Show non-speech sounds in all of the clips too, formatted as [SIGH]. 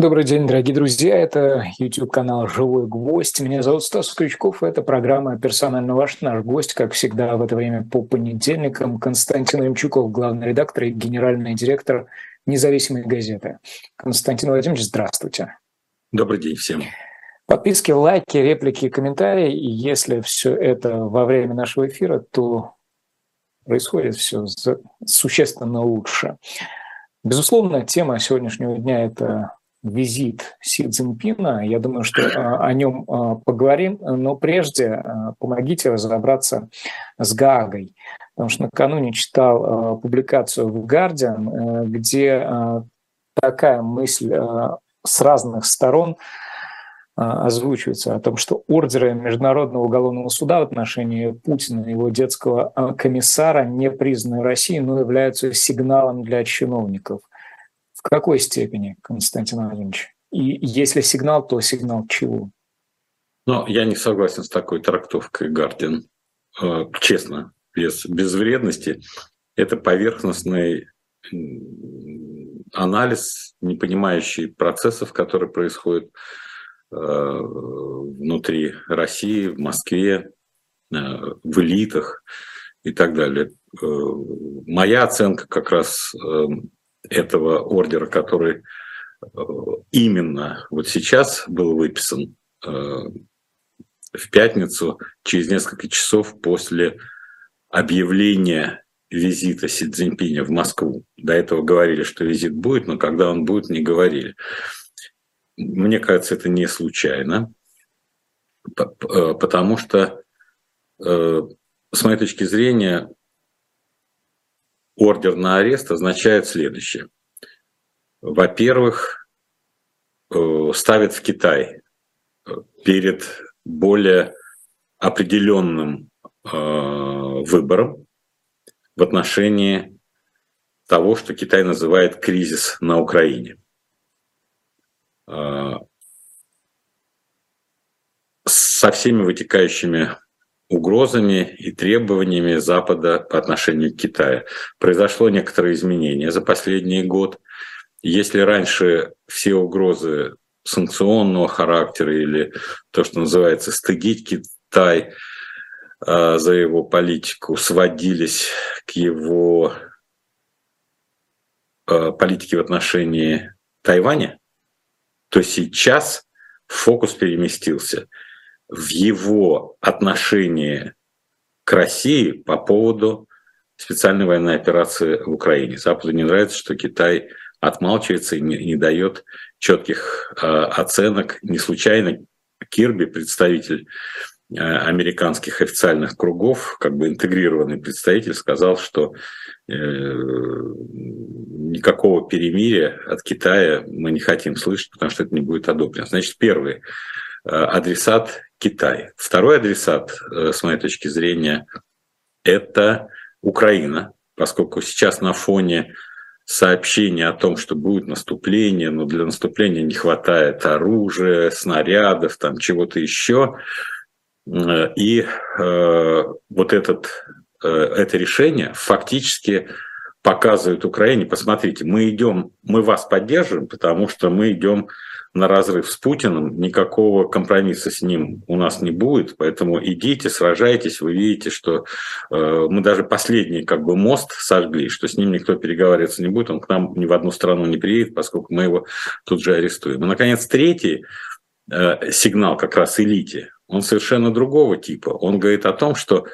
Добрый день, дорогие друзья. Это YouTube-канал «Живой гвоздь». Меня зовут Стас Крючков. Это программа «Персонально ваш». Наш гость, как всегда, в это время по понедельникам Константин Ремчуков, главный редактор и генеральный директор независимой газеты. Константин Владимирович, здравствуйте. Добрый день всем. Подписки, лайки, реплики, комментарии. И если все это во время нашего эфира, то происходит все существенно лучше. Безусловно, тема сегодняшнего дня – это визит Си Цзиньпина. Я думаю, что а, о нем а, поговорим, но прежде а, помогите разобраться с Гаагой. Потому что накануне читал публикацию в Guardian, э, где такая мысль с разных сторон озвучивается о том, что ордеры Международного уголовного суда в отношении Путина и его детского комиссара не признаны Россией, но являются сигналом для чиновников. В какой степени, Константин Владимирович? И если сигнал, то сигнал чего? Ну, я не согласен с такой трактовкой Гардин. Э, честно, без, без вредности. Это поверхностный анализ, не понимающий процессов, которые происходят э, внутри России, в Москве, э, в элитах и так далее. Моя оценка как раз этого ордера, который э, именно вот сейчас был выписан э, в пятницу, через несколько часов после объявления визита Си Цзиньпиня в Москву. До этого говорили, что визит будет, но когда он будет, не говорили. Мне кажется, это не случайно, э, потому что, с моей точки зрения, ордер на арест означает следующее. Во-первых, э, ставит в Китай э, перед более определенным э, выбором в отношении того, что Китай называет кризис на Украине. Со всеми вытекающими угрозами и требованиями Запада по отношению к Китаю. Произошло некоторое изменение за последний год. Если раньше все угрозы санкционного характера или то, что называется стыдить Китай а, за его политику, сводились к его а, политике в отношении Тайваня, то сейчас фокус переместился – в его отношении к России по поводу специальной военной операции в Украине. Западу не нравится, что Китай отмалчивается и не, не дает четких э, оценок. Не случайно Кирби, представитель э, американских официальных кругов, как бы интегрированный представитель, сказал, что э, никакого перемирия от Китая мы не хотим слышать, потому что это не будет одобрено. Значит, первый э, адресат Китай. Второй адресат, э, с моей точки зрения, это Украина, поскольку сейчас на фоне сообщения о том, что будет наступление, но для наступления не хватает оружия, снарядов, там чего-то еще. Э, и э, вот этот, э, это решение фактически показывает Украине, посмотрите, мы идем, мы вас поддерживаем, потому что мы идем на разрыв с Путиным, никакого компромисса с ним у нас не будет, поэтому идите, сражайтесь, вы видите, что э, мы даже последний как бы мост сожгли, что с ним никто переговариваться не будет, он к нам ни в одну страну не приедет, поскольку мы его тут же арестуем. И, наконец, третий э, сигнал как раз элите, он совершенно другого типа. Он говорит о том, что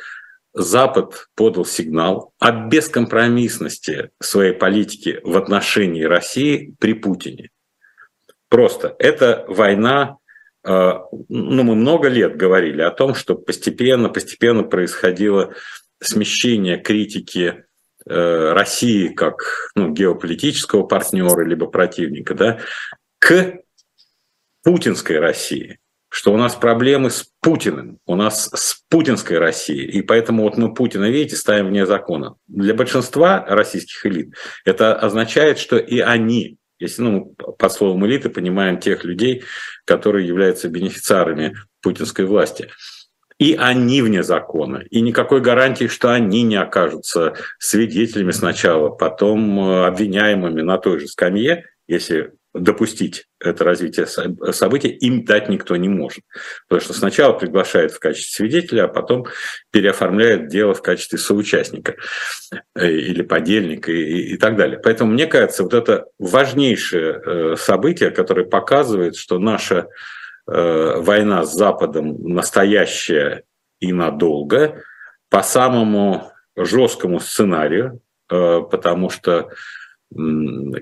Запад подал сигнал о бескомпромиссности своей политики в отношении России при Путине. Просто это война, э, ну, мы много лет говорили о том, что постепенно, постепенно происходило смещение критики э, России как ну, геополитического партнера либо противника да, к путинской России что у нас проблемы с Путиным, у нас с путинской Россией, и поэтому вот мы Путина, видите, ставим вне закона. Для большинства российских элит это означает, что и они если ну, под словом элиты понимаем тех людей, которые являются бенефициарами путинской власти. И они вне закона. И никакой гарантии, что они не окажутся свидетелями сначала, потом э, обвиняемыми на той же скамье, если допустить это развитие событий, им дать никто не может. Потому что сначала приглашают в качестве свидетеля, а потом переоформляют дело в качестве соучастника э, или подельника и, и так далее. Поэтому мне кажется, вот это важнейшее э, событие, которое показывает, что наша э, война с Западом настоящая и надолго, по самому жесткому сценарию, потому что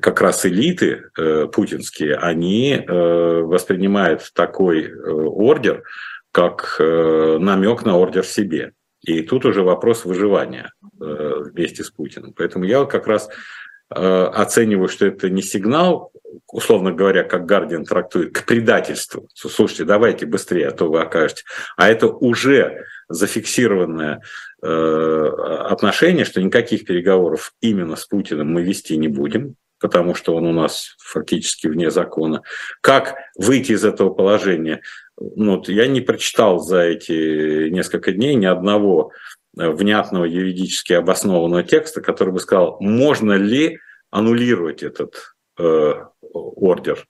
как раз элиты э, путинские, они э, воспринимают такой э, ордер как намек на ордер себе. И тут уже вопрос выживания вместе с Путиным. Поэтому я как раз оцениваю, что это не сигнал, условно говоря, как Гардиан трактует, к предательству. Слушайте, давайте быстрее, а то вы окажете. А это уже зафиксированное э, отношение, что никаких переговоров именно с Путиным мы вести не будем, потому что он у нас фактически вне закона. Как выйти из этого положения? Ну, я не прочитал за эти несколько дней ни одного внятного юридически обоснованного текста, который бы сказал, можно ли аннулировать этот э, ордер.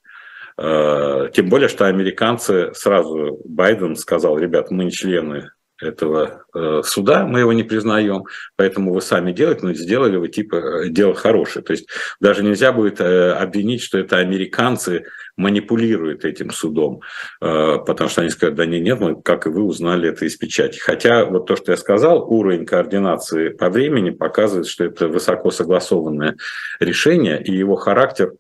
Э, тем более, что американцы сразу, Байден сказал, ребят, мы не члены этого э, суда, мы его не признаем, поэтому вы сами делаете, но сделали вы типа э, дело хорошее. То есть даже нельзя будет э, обвинить, что это американцы манипулируют этим судом, потому что они скажут, да не, нет, мы, как и вы, узнали это из печати. Хотя вот то, что я сказал, уровень координации по времени показывает, что это высоко согласованное решение, и его характер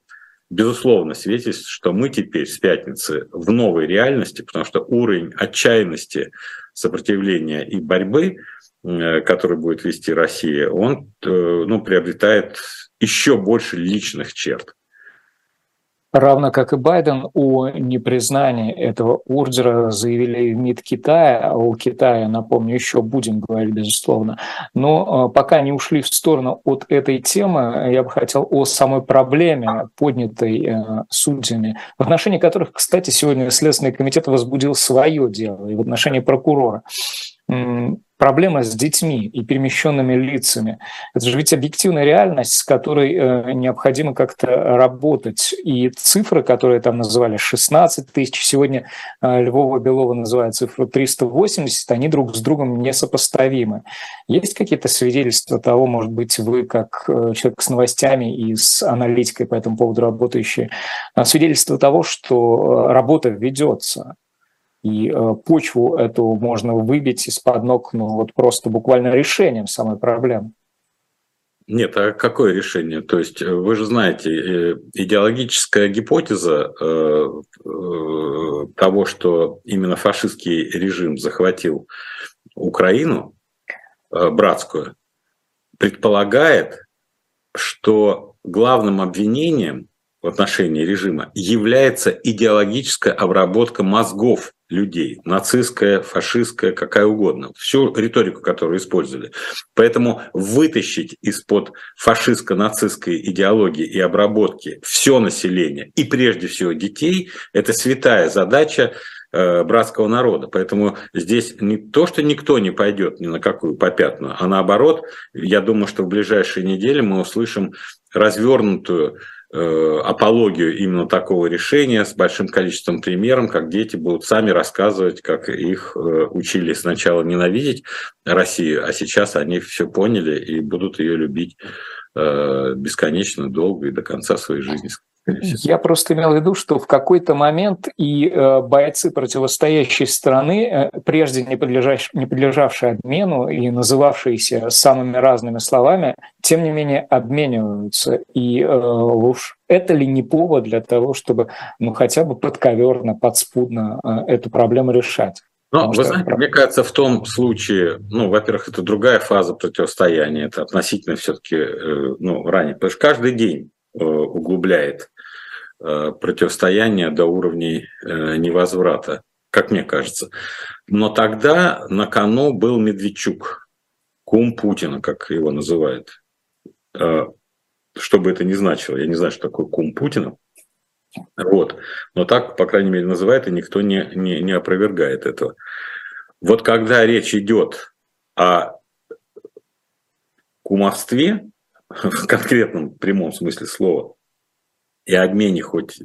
безусловно, свидетельствует, что мы теперь с пятницы в новой реальности, потому что уровень отчаянности сопротивления и борьбы, э, который будет вести Россия, он э, ну, приобретает еще больше личных черт равно как и Байден, о непризнании этого ордера заявили МИД Китая, а у Китая, напомню, еще будем говорить, безусловно. Но э, пока не ушли в сторону от этой темы, я бы хотел о самой проблеме, поднятой э, судьями, в отношении которых, кстати, сегодня Следственный комитет возбудил свое дело, и в отношении прокурора проблема с детьми и перемещенными лицами. Это же ведь объективная реальность, с которой э, необходимо как-то работать. И цифры, которые там называли 16 тысяч, сегодня э, Львова Белова называют цифру 380, они друг с другом несопоставимы. Есть какие-то свидетельства того, может быть, вы как э, человек с новостями и с аналитикой по этому поводу работающие, свидетельства того, что работа ведется, и э, почву эту можно выбить из-под ног, ну вот просто буквально решением самой проблемы. Нет, а какое решение? То есть э, вы же знаете, э, идеологическая гипотеза того, что именно фашистский режим захватил Украину, братскую, предполагает, что главным обвинением в отношении режима является идеологическая обработка мозгов людей, нацистская, фашистская, какая угодно, всю риторику, которую использовали. Поэтому вытащить из-под фашистско-нацистской идеологии и обработки все население, и прежде всего детей, это святая задача э, братского народа. Поэтому здесь не то, что никто не пойдет ни на какую попятную, а наоборот, я думаю, что в ближайшие недели мы услышим развернутую апологию именно такого решения с большим количеством примеров, как дети будут сами рассказывать, как их э, учили сначала ненавидеть Россию, а сейчас они все поняли и будут ее любить э, бесконечно долго и до конца своей жизни. Я просто имел в виду, что в какой-то момент и э, бойцы противостоящей страны, э, прежде не, подлежащие, не подлежавшие обмену и называвшиеся самыми разными словами, тем не менее обмениваются. И э, уж это ли не повод для того, чтобы ну, хотя бы подковерно, подспудно эту проблему решать? Ну, вы знаете, мне кажется, в том случае, ну, во-первых, это другая фаза противостояния, это относительно все-таки, ну, ранее, потому что каждый день углубляет противостояния до уровней э, невозврата, как мне кажется. Но тогда на кону был Медведчук, кум Путина, как его называют. Э, что бы это ни значило, я не знаю, что такое кум Путина. Вот. Но так, по крайней мере, называют, и никто не, не, не опровергает этого. Вот когда речь идет о кумовстве, [LAUGHS] в конкретном прямом смысле слова, и обмене хоть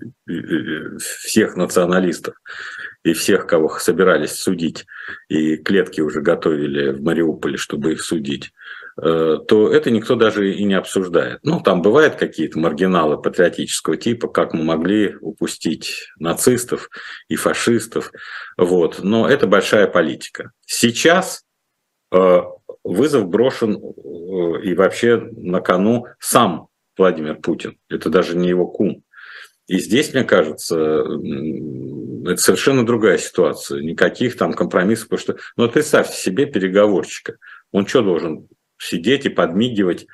всех националистов и всех, кого собирались судить, и клетки уже готовили в Мариуполе, чтобы их судить, э, то это никто даже и не обсуждает. Ну, там бывают какие-то маргиналы патриотического типа, как мы могли упустить нацистов и фашистов, вот. но это большая политика. Сейчас э, вызов брошен э, и вообще на кону сам Владимир Путин. Это даже не его кум. И здесь, мне кажется, это совершенно другая ситуация. Никаких там компромиссов. Потому что, ну вот представьте себе переговорщика. Он что должен сидеть и подмигивать?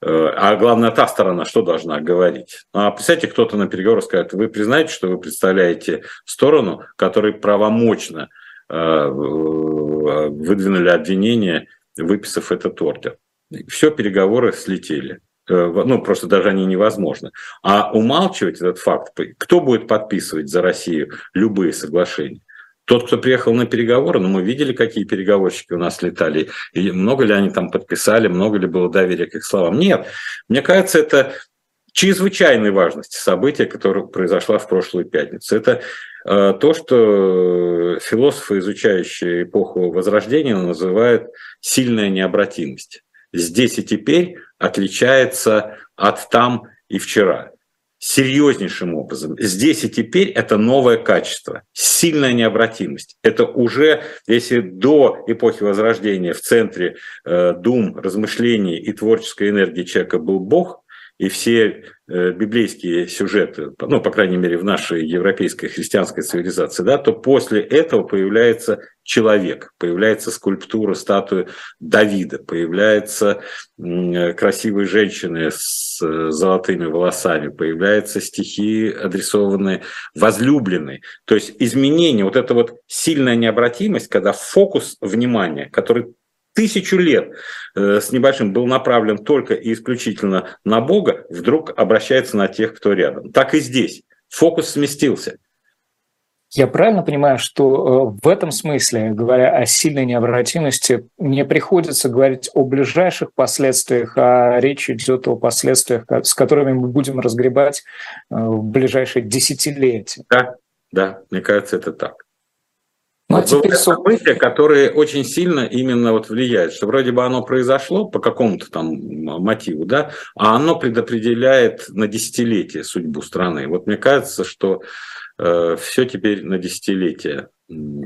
Э, а главное, та сторона что должна говорить? Ну, а представьте, кто-то на переговорах скажет, вы признаете, что вы представляете сторону, которая правомочно э, выдвинули обвинение, выписав этот ордер. Все, переговоры слетели. Э, ну, просто даже они невозможны. А умалчивать этот факт, кто будет подписывать за Россию любые соглашения? Тот, кто приехал на переговоры, ну, мы видели, какие переговорщики у нас летали, и много ли они там подписали, много ли было доверия к их словам. Нет, мне кажется, это чрезвычайной важности события, которое произошло в прошлую пятницу. Это э, то, что философы, изучающие эпоху Возрождения, называют сильная необратимость здесь и теперь отличается от там и вчера. Серьезнейшим образом. Здесь и теперь это новое качество, сильная необратимость. Это уже, если до эпохи Возрождения в центре э, дум, размышлений и творческой энергии человека был Бог, и все э, библейские сюжеты, ну, по крайней мере, в нашей европейской христианской цивилизации, да, то после этого появляется человек, появляется скульптура, статуя Давида, появляются красивые женщины с э, золотыми волосами, появляются стихи, адресованные возлюбленной. То есть изменение, вот эта вот сильная необратимость, когда фокус внимания, который тысячу лет э, с небольшим был направлен только и исключительно на Бога, вдруг обращается на тех, кто рядом. Так и здесь. Фокус сместился. Я правильно понимаю, что э, в этом смысле, говоря о сильной необратимости, мне приходится говорить о ближайших последствиях, а речь идет о последствиях, с которыми мы будем разгребать э, в ближайшие десятилетия. Да, да, мне кажется, это так. Ну, а теперь... события, которые очень сильно именно вот влияют, что вроде бы оно произошло по какому-то там мотиву, да, а оно предопределяет на десятилетие судьбу страны. Вот мне кажется, что э, все теперь на десятилетие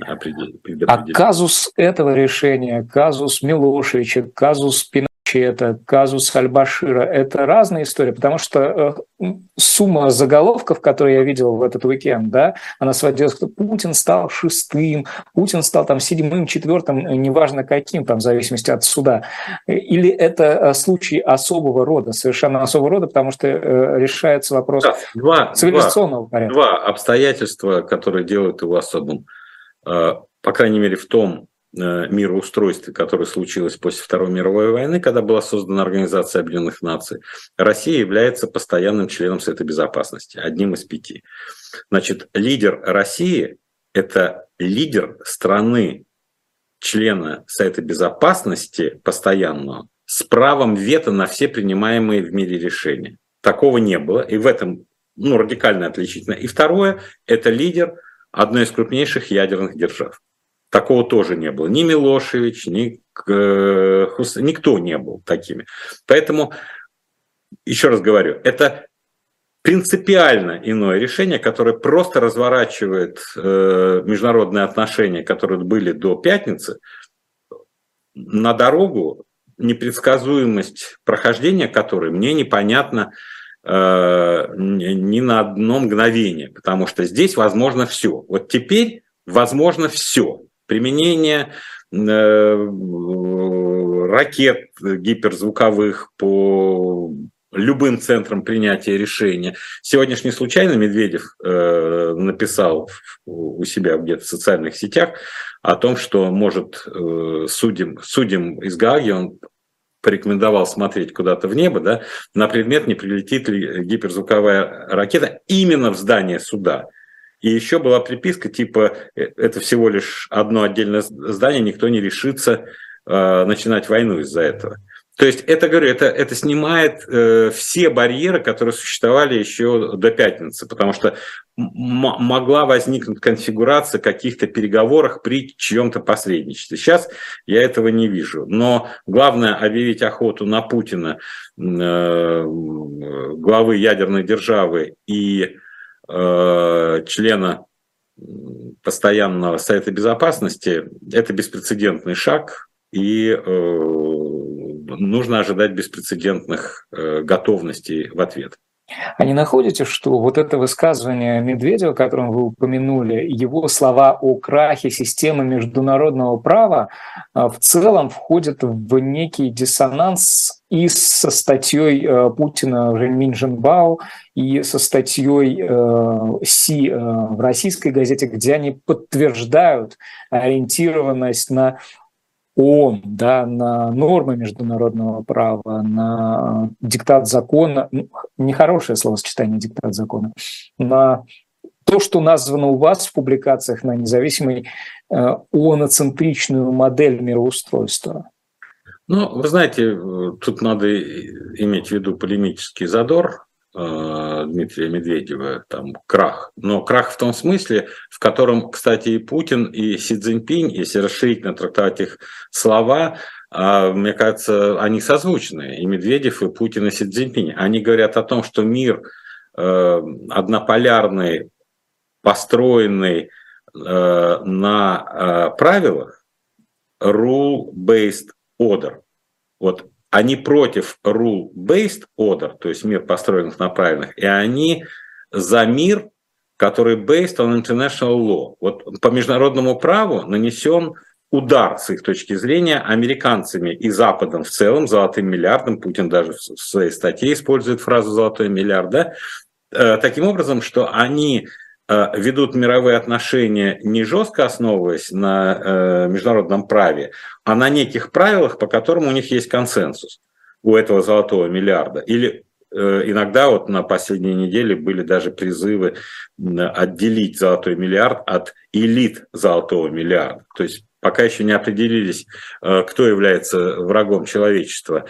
а казус этого решения, казус Милошевича, казус Пина это казус Альбашира, это разные истории, потому что э, сумма заголовков, которые я видел в этот уикенд, да, она сводилась, что Путин стал шестым, Путин стал там седьмым, четвертым, неважно каким, там, в зависимости от суда. Или это э, случай особого рода, совершенно особого рода, потому что э, решается вопрос да, два, цивилизационного два, порядка. Два обстоятельства, которые делают его особым, по крайней мере, в том, Э, мироустройстве, которое случилось после Второй мировой войны, когда была создана Организация Объединенных Наций, Россия является постоянным членом Совета Безопасности, одним из пяти. Значит, лидер России – это лидер страны, члена Совета Безопасности постоянного, с правом вето на все принимаемые в мире решения. Такого не было, и в этом ну, радикально отличительно. И второе – это лидер одной из крупнейших ядерных держав. Такого тоже не было. Ни Милошевич, ни э, Хус... никто не был такими. Поэтому, еще раз говорю, это принципиально иное решение, которое просто разворачивает э, международные отношения, которые были до пятницы, на дорогу, непредсказуемость прохождения которой мне непонятна э, ни на одно мгновение, потому что здесь возможно все. Вот теперь возможно все применение э, ракет гиперзвуковых по любым центрам принятия решения. Сегодняшний случайно Медведев э, написал у себя где-то в социальных сетях о том, что может э, судим, судим из Гааги, он порекомендовал смотреть куда-то в небо, да, на предмет, не прилетит ли гиперзвуковая ракета именно в здание суда. И еще была приписка типа «Э, это всего лишь одно отдельное здание, никто не решится э, начинать войну из-за этого. То есть это, говорю, это, это снимает э, все барьеры, которые существовали еще до пятницы, потому что могла возникнуть конфигурация каких-то переговорах при чьем-то посредничестве. Сейчас я этого не вижу. Но главное объявить охоту на Путина, э, главы ядерной державы и э, члена постоянного Совета Безопасности, это беспрецедентный шаг, и э, нужно ожидать беспрецедентных э, готовностей в ответ. А не находите, что вот это высказывание Медведева, которое вы упомянули, его слова о крахе системы международного права а, в целом входят в некий диссонанс и со статьей э, Путина в Минжинбао, и со статьей э, Си в российской газете, где они подтверждают ориентированность на ООН, да, на нормы международного права, на диктат закона, ну, нехорошее словосочетание диктат закона, на то, что названо у вас в публикациях на независимой э, ооноцентричную модель мироустройства? Ну, вы знаете, тут надо иметь в виду полемический задор, Э, Дмитрия Медведева, там, крах. Но крах в том смысле, в котором, кстати, и Путин, и Си Цзиньпинь, если расширительно трактовать их слова, а, мне кажется, они созвучны. И Медведев, и Путин, и Си Цзиньпинь. Они говорят о том, что мир э, однополярный, построенный э, на правилах, rule-based order. Вот они против rule-based order, то есть мир построенных на правильных, и они за мир, который based on international law. Вот по международному праву нанесен удар, с их точки зрения, американцами и Западом в целом, золотым миллиардом, Путин даже в своей статье использует фразу «золотой миллиард», да, э, таким образом, что они ведут мировые отношения не жестко основываясь на э, международном праве, а на неких правилах, по которым у них есть консенсус у этого золотого миллиарда. Или э, иногда вот на последней неделе были даже призывы отделить золотой миллиард от элит золотого миллиарда. То есть пока еще не определились, кто является врагом человечества.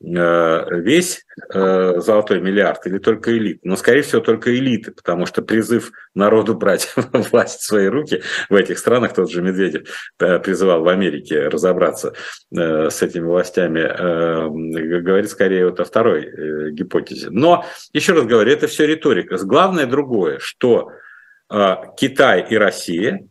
Э, весь э, золотой миллиард или только элит? Но, скорее всего, только элиты, потому что призыв народу брать [LAUGHS] власть в свои руки в этих странах, тот же Медведев э, призывал в Америке разобраться с этими властями, говорит скорее вот о второй гипотезе. Но, еще раз говорю, это все риторика. Главное другое, что Китай и Россия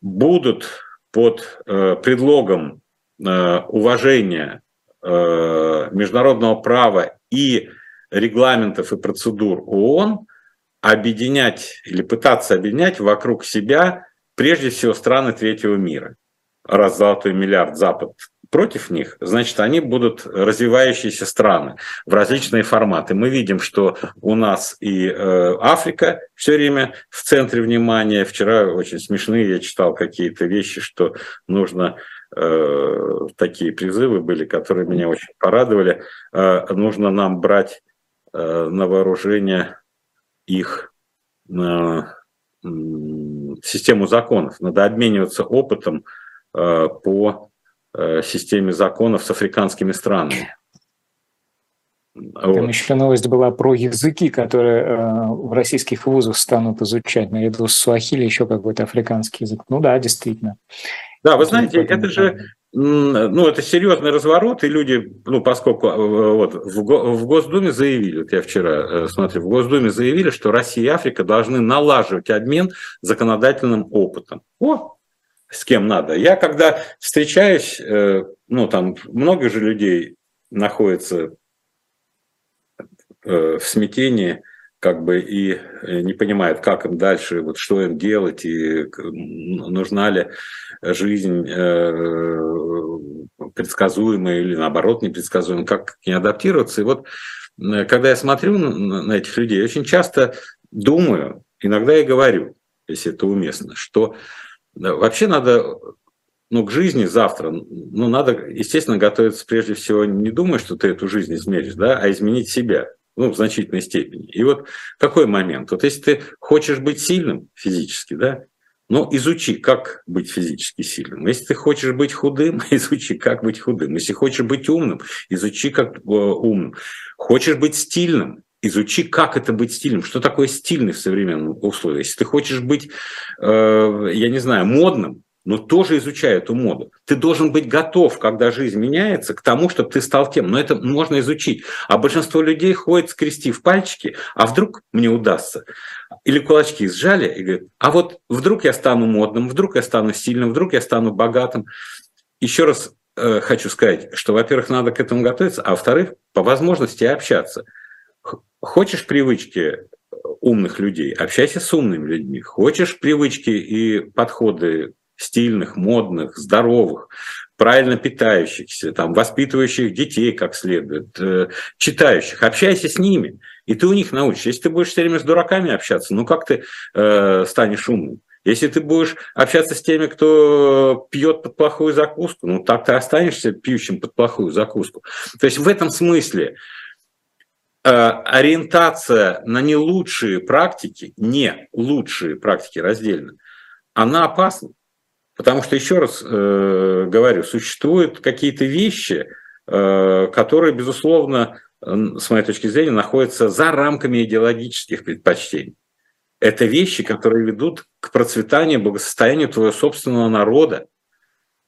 будут под предлогом уважения Э, международного права и регламентов и процедур ООН объединять или пытаться объединять вокруг себя прежде всего страны третьего мира. Раз золотой миллиард Запад против них, значит, они будут развивающиеся страны в различные форматы. Мы видим, что у нас и э, Африка все время в центре внимания. Вчера очень смешные я читал какие-то вещи, что нужно Э, такие призывы были, которые меня очень порадовали. Э, нужно нам брать э, на вооружение их систему законов. Надо обмениваться опытом по системе законов с африканскими странами. Там вот. еще новость была про языки, которые э, в российских вузах станут изучать наряду с суахили еще какой-то африканский язык. Ну да, действительно. Да, вы знаете, это же ну, это серьезный разворот, и люди, ну, поскольку э, вот, в, Госдуме заявили, вот я вчера э, смотрю, в Госдуме заявили, что Россия и Африка должны налаживать обмен законодательным опытом. О, с кем надо. Я когда встречаюсь, э, ну, там много же людей находится в смятении, как бы и не понимают, как им дальше, вот что им делать, и нужна ли жизнь э, предсказуемая или наоборот непредсказуемая, как к ней адаптироваться. И вот э, когда я смотрю на этих людей, очень часто думаю, иногда и говорю, если это уместно, что э, вообще надо ну, к жизни завтра, ну, надо, естественно, готовиться прежде всего, не думая, что ты эту жизнь измеришь, да, а изменить себя, ну, в значительной степени. И вот какой момент? Вот если ты хочешь быть сильным физически, да, Ну, изучи, как быть физически сильным. Если ты хочешь быть худым, [LAUGHS] изучи, как быть худым. Если хочешь быть умным, изучи, как э, умным. Хочешь быть стильным, изучи, как это быть стильным, что такое стильный в современном условии. Если ты хочешь быть, э, я не знаю, модным, но тоже изучай эту моду. Ты должен быть готов, когда жизнь меняется, к тому, чтобы ты стал тем. Но это можно изучить. А большинство людей ходит, скрестив пальчики, а вдруг мне удастся. Или кулачки сжали и говорят, а вот вдруг я стану модным, вдруг я стану сильным, вдруг я стану богатым. Еще раз э, хочу сказать, что, во-первых, надо к этому готовиться, а во-вторых, по возможности общаться. Хочешь привычки умных людей, общайся с умными людьми. Хочешь привычки и подходы стильных, модных, здоровых, правильно питающихся, там, воспитывающих детей как следует, э, читающих. Общайся с ними, и ты у них научишься. Если ты будешь все время с дураками общаться, ну как ты э, станешь умным? Если ты будешь общаться с теми, кто пьет под плохую закуску, ну так ты останешься пьющим под плохую закуску. То есть в этом смысле э, ориентация на не лучшие практики, не лучшие практики раздельно, она опасна. Потому что, еще раз э, говорю, существуют какие-то вещи, э, которые, безусловно, с моей точки зрения, находятся за рамками идеологических предпочтений. Это вещи, которые ведут к процветанию, благосостоянию твоего собственного народа.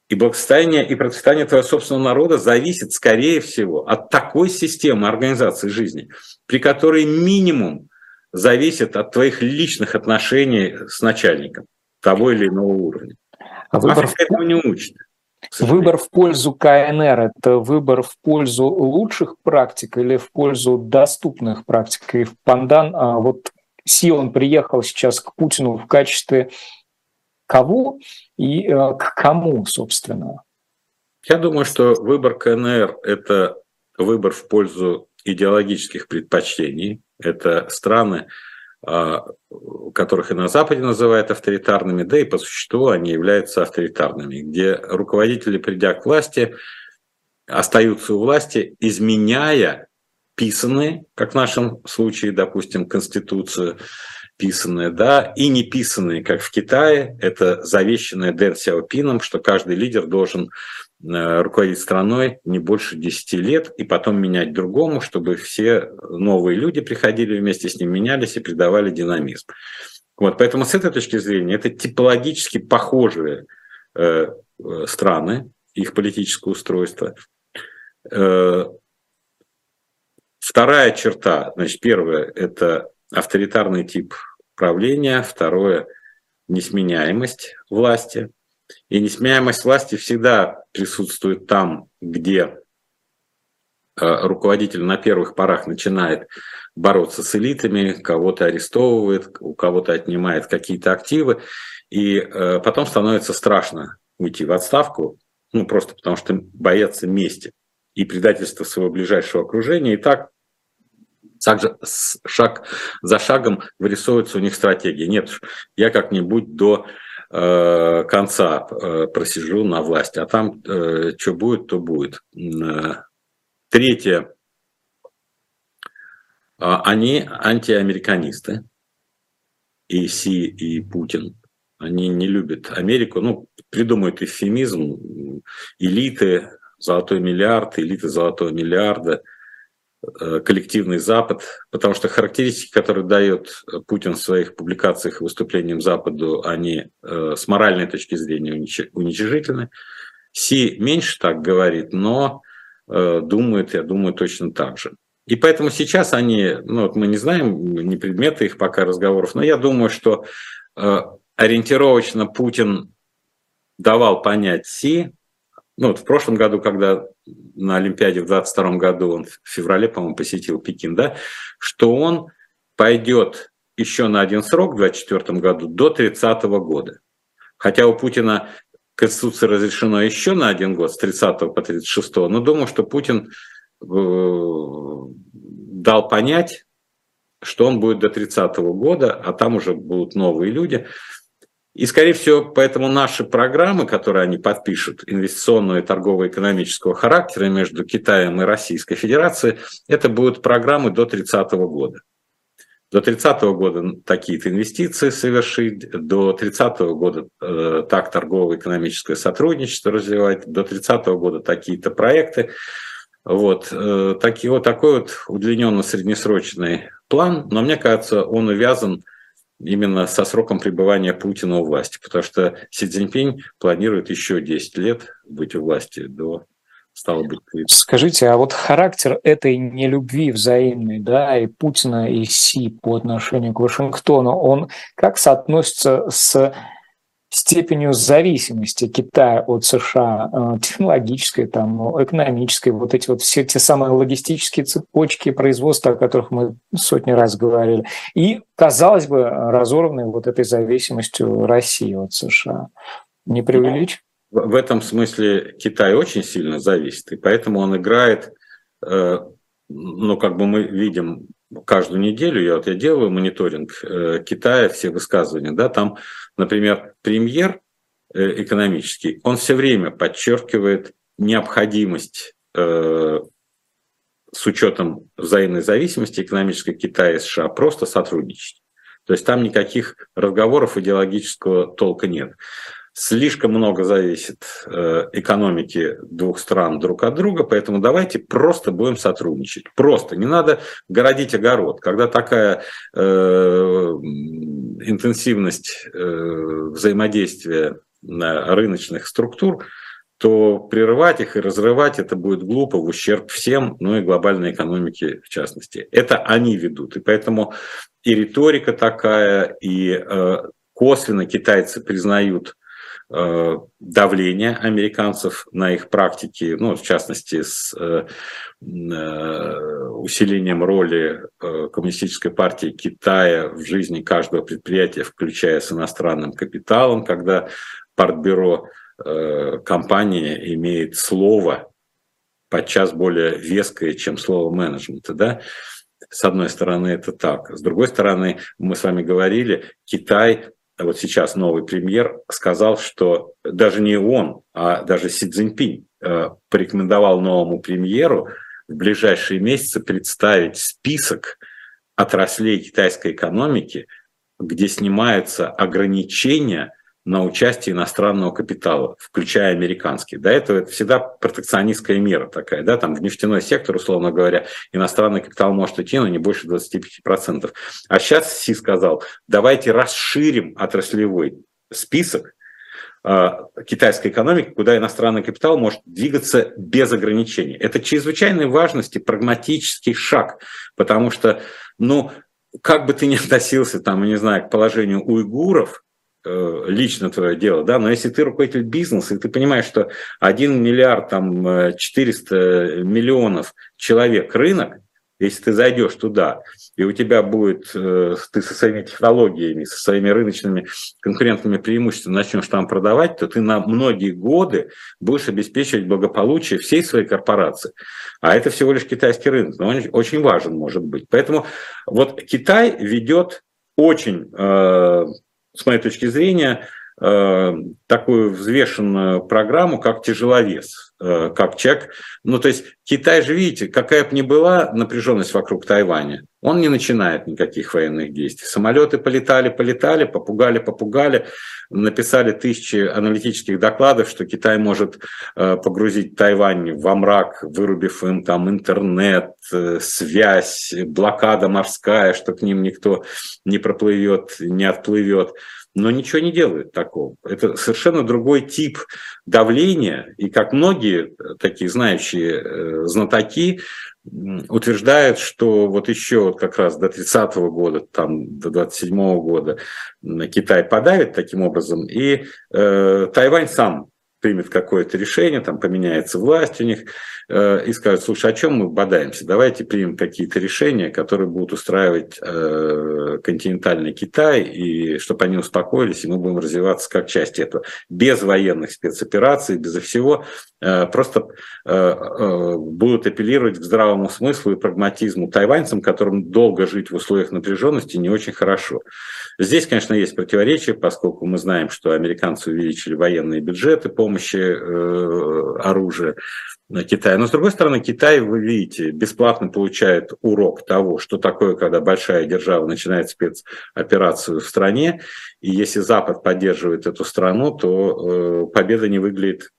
И благосостояние и процветание твоего собственного народа зависит, скорее всего, от такой системы организации жизни, при которой минимум зависит от твоих личных отношений с начальником того или иного уровня. А выбор в... этого не учат. Выбор в пользу КНР – это выбор в пользу лучших практик или в пользу доступных практик? И в Пандан, а вот Си, он приехал сейчас к Путину в качестве кого и э, к кому, собственно? Я думаю, что выбор КНР – это выбор в пользу идеологических предпочтений. Это страны, которых и на Западе называют авторитарными, да и по существу они являются авторитарными, где руководители, придя к власти, остаются у власти, изменяя писанные, как в нашем случае, допустим, Конституцию, писанные, да, и не писанные, как в Китае, это завещанное Дэн Сяопином, что каждый лидер должен руководить страной не больше 10 лет и потом менять другому, чтобы все новые люди приходили вместе с ним, менялись и придавали динамизм. Вот, поэтому с этой точки зрения это типологически похожие э, э страны, их политическое устройство. Э, вторая черта, значит, первое – это авторитарный тип правления, второе – несменяемость власти – и несменяемость власти всегда присутствует там, где э, руководитель на первых порах начинает бороться с элитами, кого-то арестовывает, у кого-то отнимает какие-то активы, и э, потом становится страшно уйти в отставку, ну просто потому что боятся мести и предательства своего ближайшего окружения, и так также шаг за шагом вырисовывается у них стратегия. Нет, я как-нибудь до Э, конца э, просижу на власти, а там э, что будет, то будет. Третье. А, они антиамериканисты, и Си, и Путин. Они не любят Америку, ну, придумают эвфемизм, элиты, золотой миллиард, элиты золотого миллиарда – коллективный Запад, потому что характеристики, которые дает Путин в своих публикациях и выступлениям Западу, они э, с моральной точки зрения уничижительны. Си меньше так говорит, но э, думает, я думаю, точно так же. И поэтому сейчас они, ну вот мы не знаем, не предметы их пока разговоров, но я думаю, что ориентировочно Путин давал понять Си, ну вот в прошлом году, когда на Олимпиаде в 22 году, он в феврале, по-моему, посетил Пекин, да, что он пойдет еще на один срок в 2024 году до 30 года. Хотя у Путина Конституция разрешено еще на один год, с 30 по 36, но думаю, что Путин э, дал понять, что он будет до 30 года, а там уже будут новые люди. И, скорее всего, поэтому наши программы, которые они подпишут, инвестиционного и торгово-экономического характера между Китаем и Российской Федерацией, это будут программы до 30 года. до 30 года такие-то инвестиции совершить, до 30 года э, так торгово-экономическое сотрудничество развивать, до 30 года такие-то проекты. Вот, э, таки, вот такой вот удлиненно-среднесрочный план, но мне кажется, он увязан именно со сроком пребывания Путина у власти, потому что Си Цзиньпинь планирует еще 10 лет быть у власти до стало быть. Скажите, а вот характер этой нелюбви взаимной, да, и Путина, и Си по отношению к Вашингтону, он как соотносится с степенью зависимости Китая от США, э, технологической, там, экономической, вот эти вот все те самые логистические цепочки производства, о которых мы сотни раз говорили, и, казалось бы, разорванной вот этой зависимостью России от США. Не преувеличь? В этом смысле Китай очень сильно зависит, и поэтому он играет, э, ну, как бы мы видим каждую неделю, я вот я делаю мониторинг э, Китая, все высказывания, да, там, например, премьер э, экономический, он все время подчеркивает необходимость с учетом взаимной зависимости экономической Китая и США просто сотрудничать. То есть там никаких разговоров идеологического толка нет слишком много зависит э, экономики двух стран друг от друга, поэтому давайте просто будем сотрудничать. Просто, не надо городить огород. Когда такая э, интенсивность э, взаимодействия рыночных структур, то прерывать их и разрывать это будет глупо в ущерб всем, ну и глобальной экономике в частности. Это они ведут. И поэтому и риторика такая, и э, косвенно китайцы признают давление американцев на их практики, ну, в частности, с э, э, усилением роли Коммунистической партии Китая в жизни каждого предприятия, включая с иностранным капиталом, когда партбюро компании имеет слово подчас более веское, чем слово менеджмента, да, с одной стороны, это так. С другой стороны, мы с вами говорили, Китай вот сейчас новый премьер сказал, что даже не он, а даже Си Цзиньпинь э, порекомендовал новому премьеру в ближайшие месяцы представить список отраслей китайской экономики, где снимаются ограничения на участие иностранного капитала, включая американский. До этого это всегда протекционистская мера такая, да, там в нефтяной сектор, условно говоря, иностранный капитал может идти, но не больше 25%. А сейчас Си сказал, давайте расширим отраслевой список э, китайской экономики, куда иностранный капитал может двигаться без ограничений. Это чрезвычайной важности прагматический шаг, потому что, ну, как бы ты ни относился, там, не знаю, к положению уйгуров, лично твое дело, да, но если ты руководитель бизнеса, и ты понимаешь, что 1 миллиард, там, 400 э, миллионов человек рынок, если ты зайдешь туда, и у тебя будет, э, ты со своими технологиями, со своими рыночными конкурентными преимуществами начнешь там продавать, то ты на многие годы будешь обеспечивать благополучие всей своей корпорации. А это всего лишь китайский рынок, но он очень важен может быть. Поэтому вот Китай ведет очень с моей точки зрения, такую взвешенную программу, как тяжеловес, э, как человек. Ну, то есть Китай же, видите, какая бы ни была напряженность вокруг Тайваня, он не начинает никаких военных действий. Самолеты полетали, полетали, попугали, попугали, написали тысячи аналитических докладов, что Китай может э, погрузить Тайвань во мрак, вырубив им там интернет, связь, блокада морская, что к ним никто не проплывет, не отплывет но ничего не делают такого. Это совершенно другой тип давления, и как многие такие знающие э, знатоки утверждают, что вот еще как раз до 30-го года, там, до 27-го года Китай подавит таким образом, и э, Тайвань сам примет какое-то решение, там поменяется власть у них, э, и скажет, слушай, о чем мы бодаемся? Давайте примем какие-то решения, которые будут устраивать э, континентальный Китай, и чтобы они успокоились, и мы будем развиваться как часть этого. Без военных спецопераций, без всего. э, просто будут апеллировать к здравому смыслу и прагматизму тайваньцам, которым долго жить в условиях напряженности не очень хорошо. Здесь, конечно, есть противоречия, поскольку мы знаем, что американцы увеличили военные бюджеты помощи оружия, Китая. Но, с другой стороны, Китай, вы видите, бесплатно получает урок того, что такое, когда большая держава начинает спецоперацию в стране, и если Запад поддерживает эту страну, то э, победа не выглядит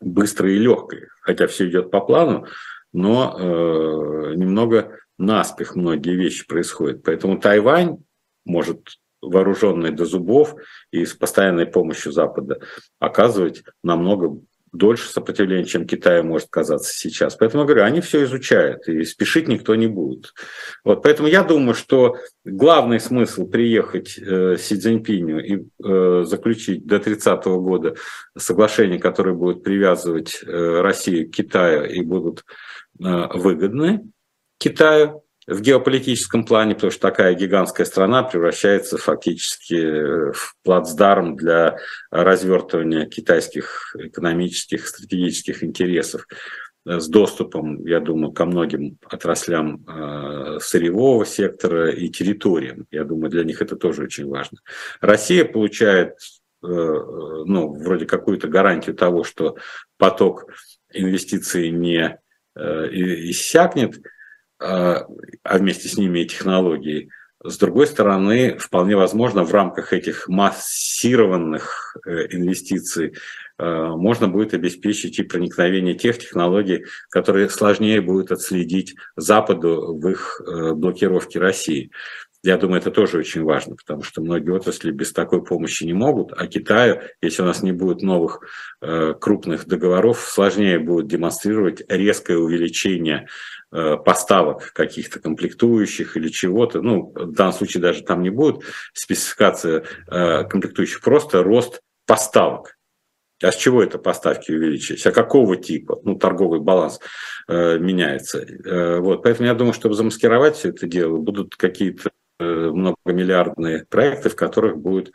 быстрой и легкой, хотя все идет по плану, но э, немного наспех многие вещи происходят. Поэтому Тайвань может вооруженный до зубов и с постоянной помощью Запада оказывать намного дольше сопротивления, чем Китаю может казаться сейчас. Поэтому я говорю, они все изучают, и спешить никто не будет. Вот, поэтому я думаю, что главный смысл приехать э, Си Цзиньпиню и э, заключить до 30 года соглашение, которое будет привязывать э, Россию к Китаю и будут э, выгодны Китаю, в геополитическом плане, потому что такая гигантская страна превращается фактически э, в плацдарм для развертывания китайских экономических, стратегических интересов э, с доступом, я думаю, ко многим отраслям э, сырьевого сектора и территориям. Я думаю, для них это тоже очень важно. Россия получает ну, вроде какую-то гарантию того, что поток инвестиций не иссякнет, а, а вместе с ними и технологии. С другой стороны, вполне возможно, в рамках этих массированных э, инвестиций э, можно будет обеспечить и проникновение тех технологий, которые сложнее будет отследить Западу в их э, блокировке России. Я думаю, это тоже очень важно, потому что многие отрасли без такой помощи не могут, а Китаю, если у нас не будет новых э, крупных договоров, сложнее будет демонстрировать резкое увеличение э, поставок каких-то комплектующих или чего-то. Ну, в данном случае даже там не будет спецификация э, комплектующих, просто рост поставок. А с чего это поставки увеличились? А какого типа? Ну, торговый баланс э, меняется. Э, вот. Поэтому я думаю, чтобы замаскировать все это дело, будут какие-то Э, многомиллиардные проекты, в которых будет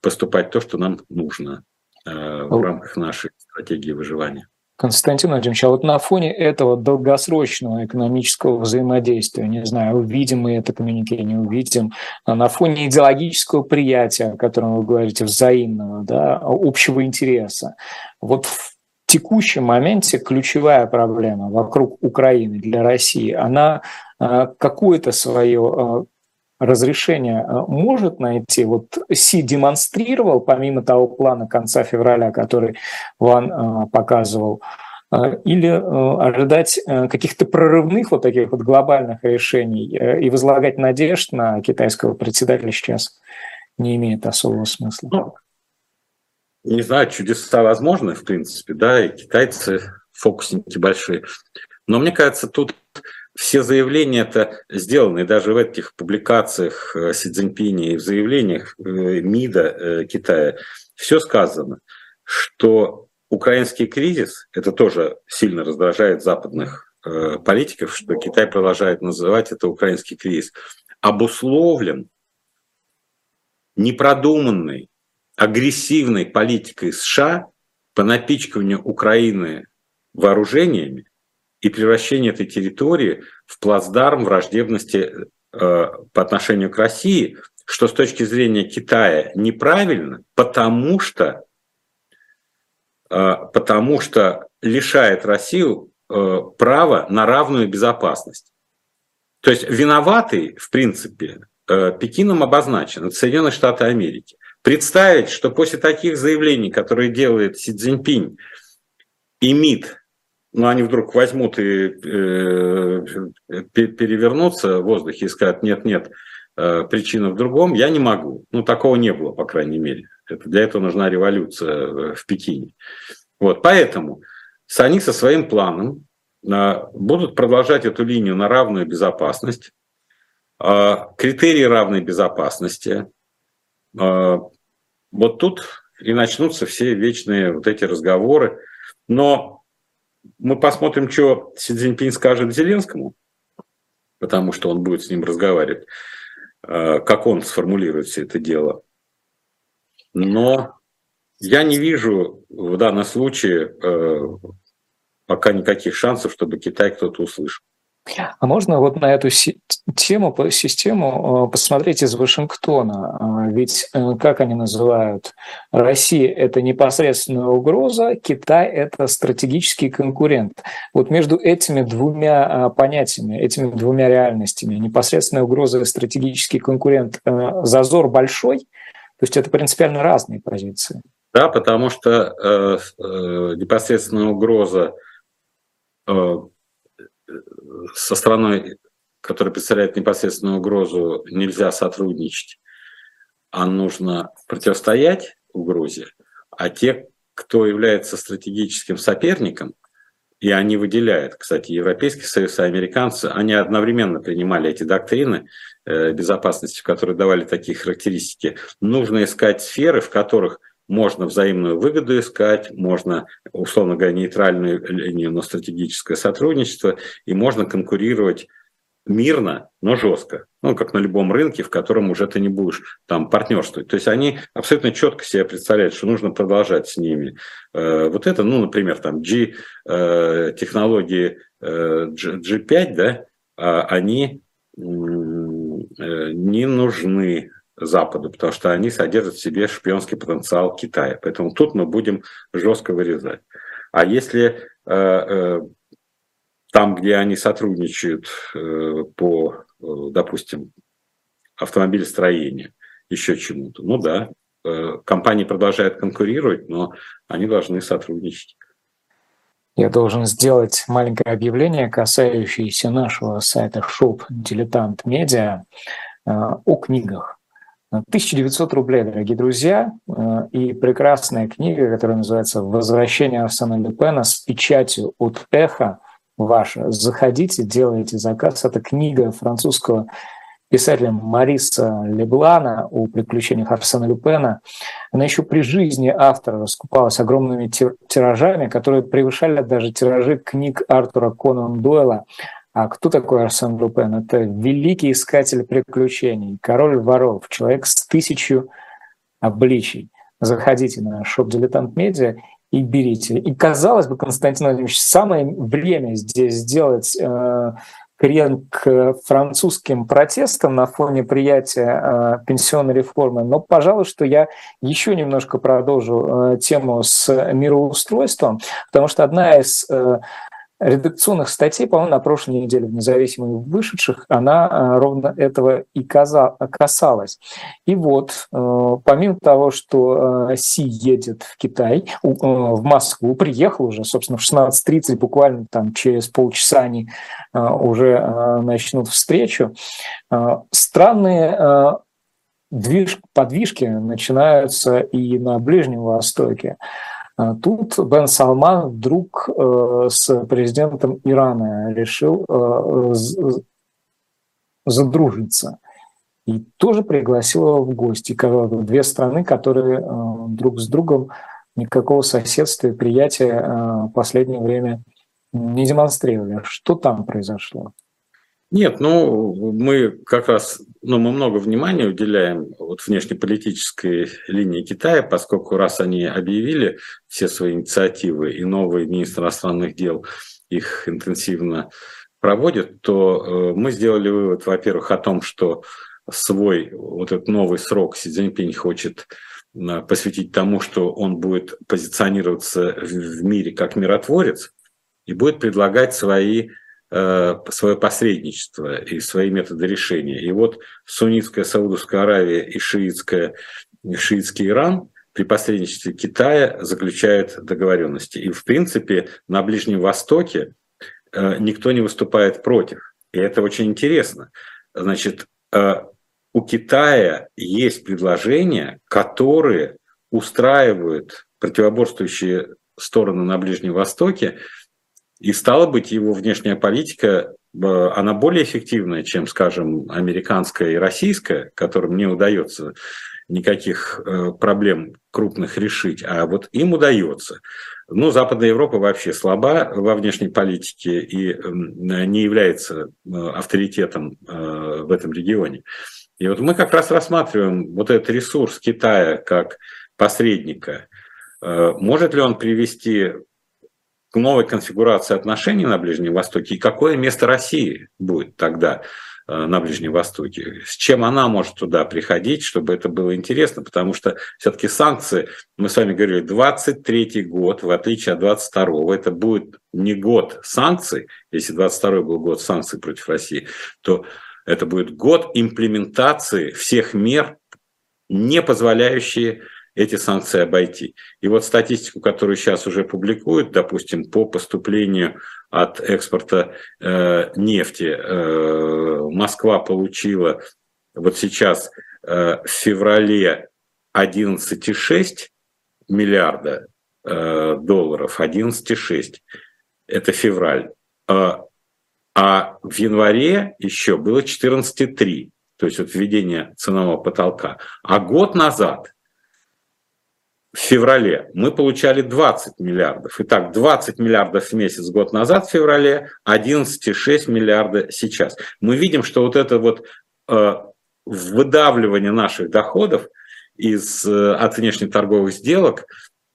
поступать то, что нам нужно э, в рамках нашей стратегии выживания. Константин Владимирович, а вот на фоне этого долгосрочного экономического взаимодействия, не знаю, увидим мы это коммунике, не увидим, а на фоне идеологического приятия, о котором вы говорите, взаимного, да, общего интереса, вот в текущем моменте ключевая проблема вокруг Украины для России, она э, какое-то свое разрешение э, может найти? Вот Си демонстрировал, помимо того плана конца февраля, который Ван э, показывал, э, или ожидать каких-то прорывных вот таких вот глобальных решений и возлагать надежд на китайского председателя сейчас не имеет особого смысла? Ну, не знаю, чудеса возможны, в принципе, да, и китайцы фокусники большие. Но мне кажется, тут все заявления это сделаны, даже в этих публикациях э, Си Цзиньпиня и в заявлениях э, МИДа э, Китая, все сказано, что украинский кризис, это тоже сильно раздражает западных политиков, что Китай продолжает называть это украинский кризис, обусловлен непродуманной, агрессивной политикой США по напичканию Украины вооружениями, и превращение этой территории в плацдарм враждебности э, по отношению к России, что с точки зрения Китая неправильно, потому что, э, потому что лишает Россию э, права на равную безопасность. То есть виноватый, в принципе, Пекином обозначен, это Соединенные Штаты Америки. Представить, что после таких заявлений, которые делает Си Цзиньпинь и МИД, но они вдруг возьмут и э, перевернутся в воздухе и скажут, нет-нет, э, причина в другом, я не могу. Ну, такого не было, по крайней мере. Это, для этого нужна революция э, в Пекине. Вот, поэтому они со своим планом э, будут продолжать эту линию на равную безопасность. Э, критерии равной безопасности. Э, вот тут и начнутся все вечные вот эти разговоры. Но мы посмотрим, что Си Цзиньпинь скажет Зеленскому, потому что он будет с ним разговаривать, э, как он сформулирует все это дело. Но Я не вижу в данном случае пока никаких шансов, чтобы Китай кто-то услышал. А можно вот на эту тему, систему посмотреть из Вашингтона? А, ведь э, как они называют? Россия – это непосредственная угроза, Китай – это стратегический конкурент. Вот между этими двумя а, понятиями, этими двумя реальностями, непосредственная угроза и стратегический конкурент, э, зазор большой, то есть это принципиально разные позиции. Да, потому что э, э, непосредственная угроза э, со страной, которая представляет непосредственную угрозу, нельзя сотрудничать, а нужно противостоять угрозе, а те, кто является стратегическим соперником, и они выделяют, кстати, Европейский Союз и американцы, они одновременно принимали эти доктрины э, безопасности, которые давали такие характеристики. Нужно искать сферы, в которых – можно взаимную выгоду искать, можно, условно говоря, нейтральную линию, но стратегическое сотрудничество, и можно конкурировать мирно, но жестко. Ну, как на любом рынке, в котором уже ты не будешь там партнерствовать. То есть они абсолютно четко себе представляют, что нужно продолжать с ними. Э, вот это, ну, например, там G, э, технологии э, G5, да, а они не нужны Западу, потому что они содержат в себе шпионский потенциал Китая. Поэтому тут мы будем жестко вырезать. А если э, э, там, где они сотрудничают э, по, э, допустим, автомобилестроению, еще чему-то, ну да, э, компании продолжают конкурировать, но они должны сотрудничать. Я должен сделать маленькое объявление, касающееся нашего сайта Shop Дилетант Медиа о книгах. 1900 рублей, дорогие друзья, э, и прекрасная книга, которая называется «Возвращение Арсена Люпена» с печатью от «Эхо» ваша. Заходите, делайте заказ. Это книга французского писателя Мариса Леблана о приключениях Арсена Люпена. Она еще при жизни автора раскупалась огромными тиражами, которые превышали даже тиражи книг Артура Конан Дойла. А кто такой Арсен Лупен? Это великий искатель приключений, король воров, человек с тысячу обличий. Заходите на шоп Дилетант Медиа и берите. И казалось бы, Константин Владимирович, самое время здесь сделать э, крен к французским протестам на фоне приятия э, пенсионной реформы. Но, пожалуй, что я еще немножко продолжу э, тему с мироустройством, потому что одна из э, редакционных статей, по-моему, на прошлой неделе в независимых вышедших, она э, ровно этого и касалась. И вот, э, помимо того, что э, Си едет в Китай, в Москву, приехал уже, собственно, в 16.30, буквально там через полчаса они уже начнут встречу, странные движ, подвижки начинаются и на Ближнем Востоке. А тут Бен Салман вдруг э, с президентом Ирана решил э, задружиться. И тоже пригласил его в гости. Две страны, которые э, друг с другом никакого соседства и приятия в последнее время не демонстрировали. Что там произошло? Нет, ну, мы как раз, ну, мы много внимания уделяем вот внешнеполитической линии Китая, поскольку раз они объявили все свои инициативы, и новый министр иностранных дел их интенсивно проводит, то э, мы сделали вывод, во-первых, о том, что свой вот этот новый срок Си Цзиньпинь хочет э, посвятить тому, что он будет позиционироваться в мире как миротворец и будет предлагать свои свое посредничество и свои методы решения. И вот суннитская Саудовская Аравия и шиитская, шиитский Иран при посредничестве Китая заключают договоренности. И, в принципе, на Ближнем Востоке э, никто не выступает против. И это очень интересно. Значит, э, у Китая есть предложения, которые устраивают противоборствующие стороны на Ближнем Востоке, и стало быть, его внешняя политика, э, она более эффективная, чем, скажем, американская и российская, которым не удается никаких э, проблем крупных решить, а вот им удается. Ну, Западная Европа вообще слаба во внешней политике и не является э, авторитетом в этом регионе. И вот мы как раз рассматриваем вот этот ресурс Китая как посредника может ли он привести к новой конфигурации отношений на Ближнем Востоке? И какое место России будет тогда Э, на Ближнем Востоке. С чем она может туда приходить, чтобы это было интересно, потому что все-таки санкции, мы с вами говорили, 23 год, в отличие от 22 это будет не год санкций, если 22 был год санкций против России, то это будет год имплементации всех мер, не позволяющие эти санкции обойти. И вот статистику, которую сейчас уже публикуют, допустим, по поступлению от экспорта э, нефти, э, Москва получила вот сейчас э, в феврале 11,6 миллиарда э, долларов, 11,6 это февраль, а, а в январе еще было 14,3, то есть вот введение ценового потолка. А год назад в феврале мы получали 20 миллиардов. Итак, 20 миллиардов в месяц год назад в феврале, 11,6 миллиарда сейчас. Мы видим, что вот это вот э, выдавливание наших доходов из, э, от внешнеторговых сделок,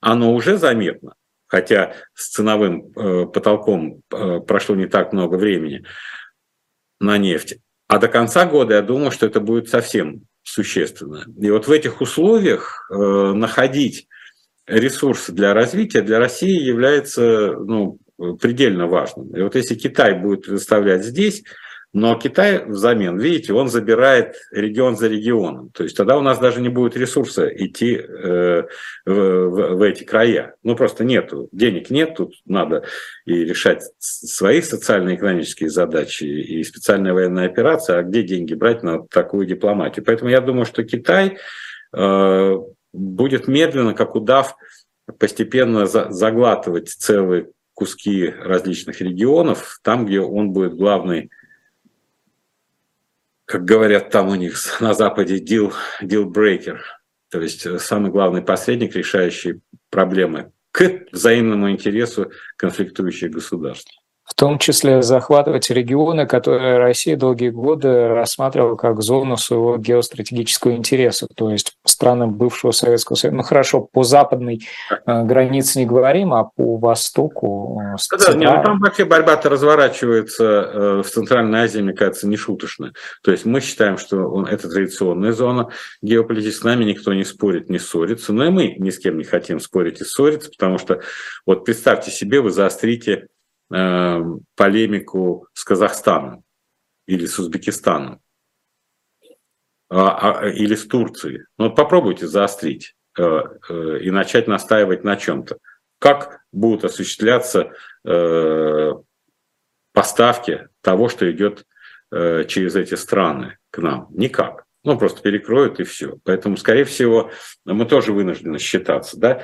оно уже заметно. Хотя с ценовым э, потолком э, прошло не так много времени на нефть. А до конца года я думаю, что это будет совсем существенно. И вот в этих условиях э, находить ресурсы для развития для России является ну, предельно важным. И вот если Китай будет предоставлять здесь, но Китай взамен, видите, он забирает регион за регионом. То есть тогда у нас даже не будет ресурса идти э, в, в, в эти края. Ну просто нету, денег нет, тут надо и решать свои социально-экономические задачи и специальная военная операция, а где деньги брать на такую дипломатию. Поэтому я думаю, что Китай э, будет медленно, как удав, постепенно заглатывать целые куски различных регионов, там, где он будет главный как говорят там у них [LAUGHS] на Западе, deal, deal breaker, то есть э, самый главный посредник, решающий проблемы к взаимному интересу конфликтующих государств том числе захватывать регионы, которые Россия долгие годы рассматривала как зону своего геостратегического интереса, то есть страны бывшего Советского Союза. Ну хорошо, по западной э, границе не говорим, а по востоку. Э, да, да, ну, там вообще борьба-то разворачивается э, в Центральной Азии, мне кажется, не шуточно. То есть мы считаем, что он, это традиционная зона геополитическая, с нами никто не спорит, не ссорится, но и мы ни с кем не хотим спорить и ссориться, потому что вот представьте себе, вы заострите Э, полемику с Казахстаном или с Узбекистаном а, а, или с Турцией. Ну, попробуйте заострить э, э, и начать настаивать на чем-то. Как будут осуществляться поставки того, что идет через эти страны к нам? Никак. Ну, просто перекроют и все. Поэтому, скорее всего, мы тоже вынуждены считаться. Да?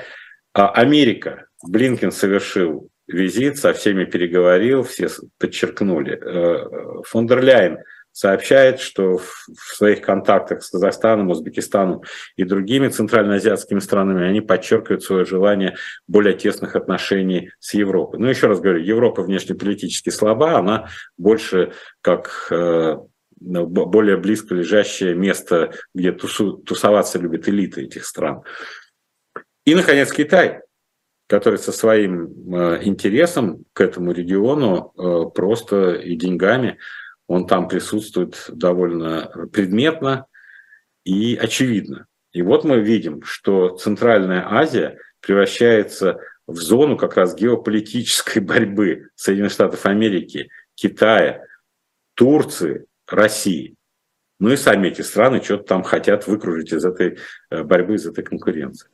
А Америка, Блинкен совершил визит, со всеми переговорил, все подчеркнули. Э, фон дер Ляйен сообщает, что в своих контактах с Казахстаном, Узбекистаном и другими центральноазиатскими странами они подчеркивают свое желание более тесных отношений с Европой. Но еще раз говорю, Европа внешнеполитически слаба, она больше как э, более близко лежащее место, где тусу, тусоваться любят элиты этих стран. И, наконец, Китай – который со своим э, интересом к этому региону э, просто и деньгами, он там присутствует довольно предметно и очевидно. И вот мы видим, что Центральная Азия превращается в зону как раз геополитической [LAUGHS] борьбы Соединенных Штатов Америки, Китая, Турции, России. Ну и сами эти страны что-то там хотят выкружить из этой э, борьбы, из этой конкуренции.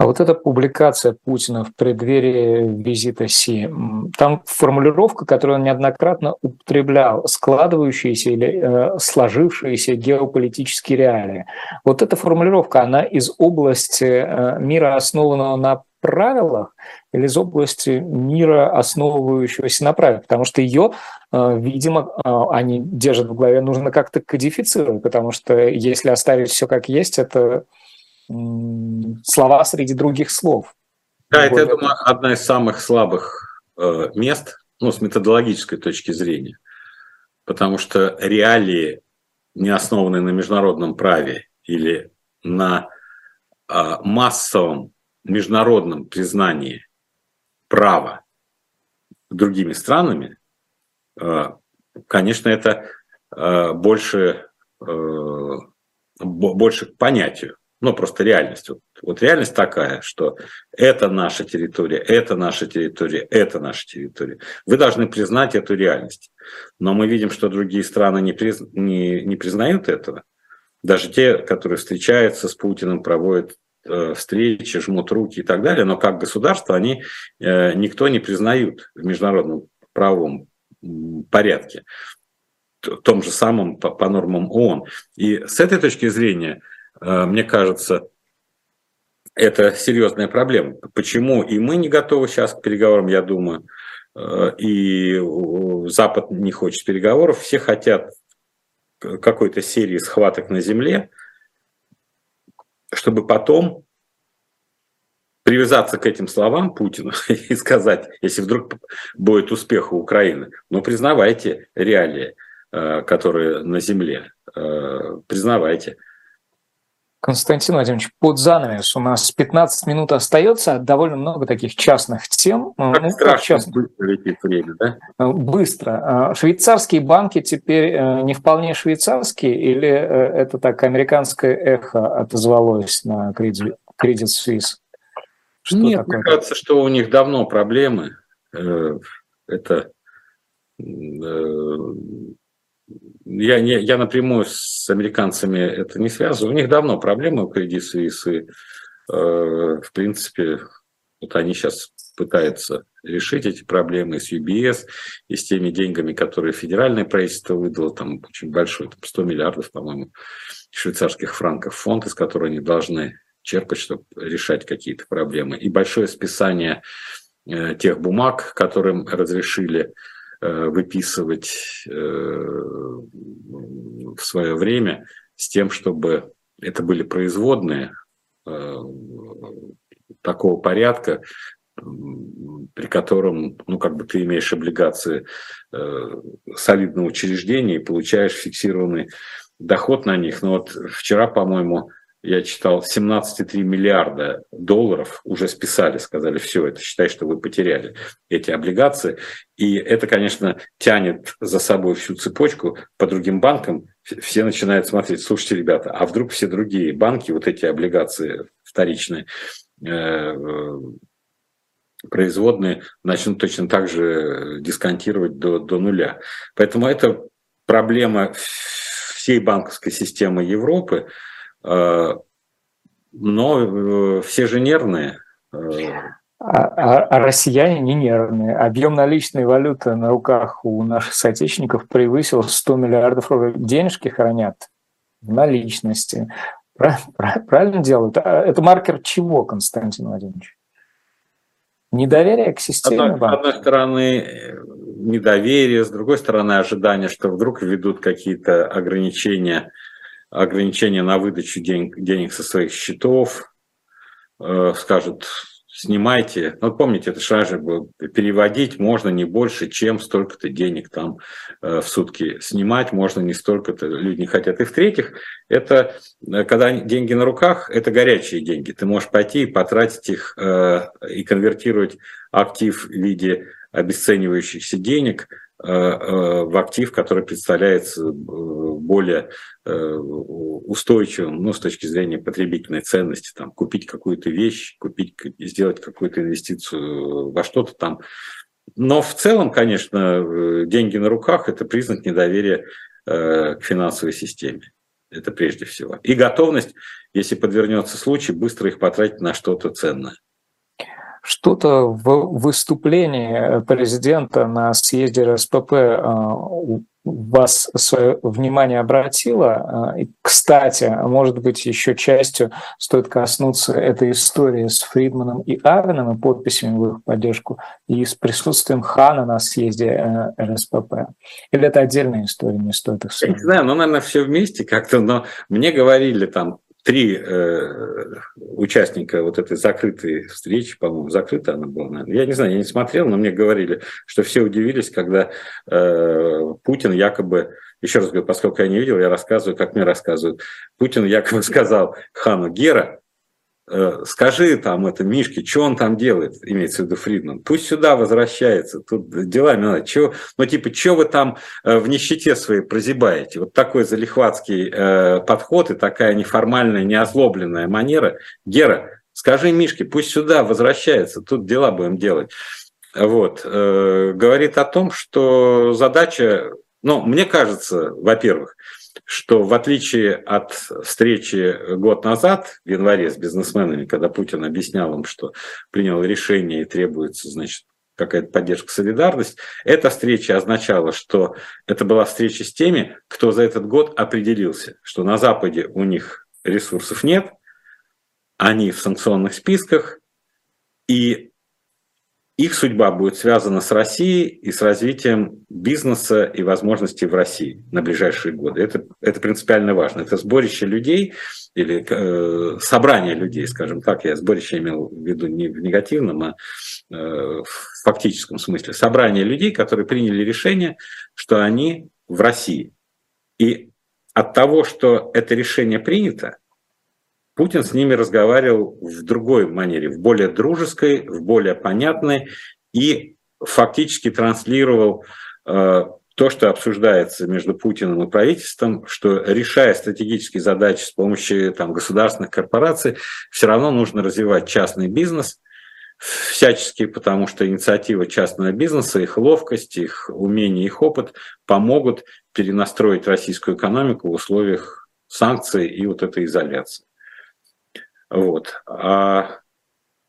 А вот эта публикация Путина в преддверии визита Си, там формулировка, которую он неоднократно употреблял, складывающиеся или э, сложившиеся геополитические реалии. Вот эта формулировка, она из области э, мира, основанного на правилах, или из области мира, основывающегося на правилах, потому что ее, э, видимо, э, они держат в голове, нужно как-то кодифицировать, потому что если оставить все как есть, это слова среди других слов. Да, это, я думаю, одна из самых слабых э, мест, ну, с методологической точки зрения, потому что реалии, не основанные на международном праве или на э, массовом международном признании права другими странами, э, конечно, это э, больше, э, больше к понятию, ну, просто реальность. Вот, вот реальность такая, что это наша территория, это наша территория, это наша территория. Вы должны признать эту реальность. Но мы видим, что другие страны не, приз, не, не признают этого. Даже те, которые встречаются с Путиным, проводят э, встречи, жмут руки и так далее, но как государство они э, никто не признают в международном правовом порядке, том же самом по, по нормам ООН. И с этой точки зрения мне кажется, это серьезная проблема. Почему и мы не готовы сейчас к переговорам, я думаю, э, и Запад не хочет переговоров, все хотят какой-то серии схваток на земле, чтобы потом привязаться к этим словам Путина [LAUGHS] и сказать, если вдруг будет успех у Украины, ну признавайте реалии, э, которые на земле, признавайте – Константин Владимирович, под занавес у нас 15 минут остается, довольно много таких частных тем. Ну, как ну, страшно частных. быстро летит время, да? Э, быстро. А швейцарские банки теперь э, не вполне швейцарские, или э, это так американское эхо отозвалось на Credit Suisse? Что Нет, такое? мне кажется, что у них давно проблемы. Это я, не, я напрямую с американцами это не связываю. У них давно проблемы у Credit Suisse. И, э, в принципе, вот они сейчас пытаются решить эти проблемы с UBS и с теми деньгами, которые федеральное правительство выдало, там очень большой, там 100 миллиардов, по-моему, швейцарских франков, фонд, из которого они должны черпать, чтобы решать какие-то проблемы. И большое списание э, тех бумаг, которым разрешили выписывать э, в свое время с тем, чтобы это были производные э, такого порядка, при котором, ну, как бы ты имеешь облигации солидного учреждения и получаешь фиксированный доход на них. Но вот вчера, по-моему, я читал, 17,3 миллиарда долларов уже списали, сказали, все, это считай, что вы потеряли эти облигации. И это, конечно, тянет за собой всю цепочку по другим банкам. Все начинают смотреть, слушайте, ребята, а вдруг все другие банки, вот эти облигации вторичные, э, производные, начнут точно так же дисконтировать до, до нуля. Поэтому это проблема всей банковской системы Европы, Э, но э, все же нервные. Э. А, а, а россияне не нервные. Объем наличной валюты на руках у наших соотечественников превысил 100 миллиардов рублей. Денежки хранят в наличности. Правильно делают? А это маркер чего, Константин Владимирович? Недоверие к системе С одной стороны, недоверие, с другой стороны, ожидание, что вдруг введут какие-то ограничения ограничения на выдачу денег, денег со своих счетов, э, скажут, снимайте. Ну, помните, это же было, переводить можно не больше, чем столько-то денег там э, в сутки. Снимать можно не столько-то, люди не хотят. И в-третьих, это, э, когда деньги на руках, это горячие деньги. Ты можешь пойти и потратить их э, и конвертировать актив в виде обесценивающихся денег в актив, который представляется э, более устойчивым, ну, с точки зрения потребительной ценности, там, купить какую-то вещь, купить, сделать какую-то инвестицию во что-то там. Но в целом, конечно, деньги на руках – это признак недоверия к финансовой системе. Это прежде всего. И готовность, если подвернется случай, быстро их потратить на что-то ценное что-то в выступлении президента на съезде РСПП а, вас свое внимание обратило. А, и, кстати, может быть, еще частью стоит коснуться этой истории с Фридманом и Авеном и подписями в их поддержку, и с присутствием Хана на съезде э, РСПП. Или это отдельная история, не стоит их Я не знаю, ну, наверное, все вместе как-то, но мне говорили там три э, участника вот этой закрытой встречи, по-моему, закрыта она была, наверное. Я не знаю, я не смотрел, но мне говорили, что все удивились, когда э, Путин якобы, еще раз говорю, поскольку я не видел, я рассказываю, как мне рассказывают, Путин якобы сказал Хану Гера, скажи там это Мишке, что он там делает, имеется в виду Фридман, пусть сюда возвращается, тут делами надо, чё, ну типа, что вы там э, в нищете своей прозябаете? Вот такой залихватский э, подход и такая неформальная, неозлобленная манера. Гера, скажи Мишке, пусть сюда возвращается, тут дела будем делать. Вот, э, говорит о том, что задача, ну, мне кажется, во-первых, что в отличие от встречи год назад, в январе с бизнесменами, когда Путин объяснял им, что принял решение и требуется, значит, какая-то поддержка, солидарность, эта встреча означала, что это была встреча с теми, кто за этот год определился, что на Западе у них ресурсов нет, они в санкционных списках, и их судьба будет связана с Россией и с развитием бизнеса и возможностей в России на ближайшие годы. Это, это принципиально важно. Это сборище людей или э, собрание людей, скажем так. Я сборище имел в виду не в негативном, а э, в фактическом смысле. Собрание людей, которые приняли решение, что они в России. И от того, что это решение принято, Путин с ними разговаривал в другой манере, в более дружеской, в более понятной и фактически транслировал э, то, что обсуждается между Путиным и правительством, что решая стратегические задачи с помощью там, государственных корпораций, все равно нужно развивать частный бизнес всячески, потому что инициатива частного бизнеса, их ловкость, их умение, их опыт помогут перенастроить российскую экономику в условиях санкций и вот этой изоляции. Вот. А,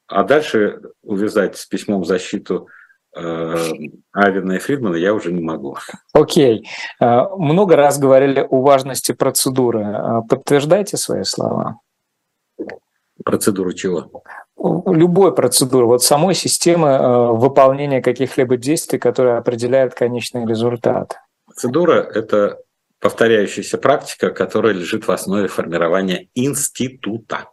а дальше увязать с письмом защиту э, Авина и Фридмана я уже не могу. Окей. Okay. Много раз говорили о важности процедуры. А подтверждайте свои слова. Процедуру чего? Любой процедуры, вот самой системы э, выполнения каких-либо действий, которые определяют конечный результат. Процедура – это повторяющаяся практика, которая лежит в основе формирования института.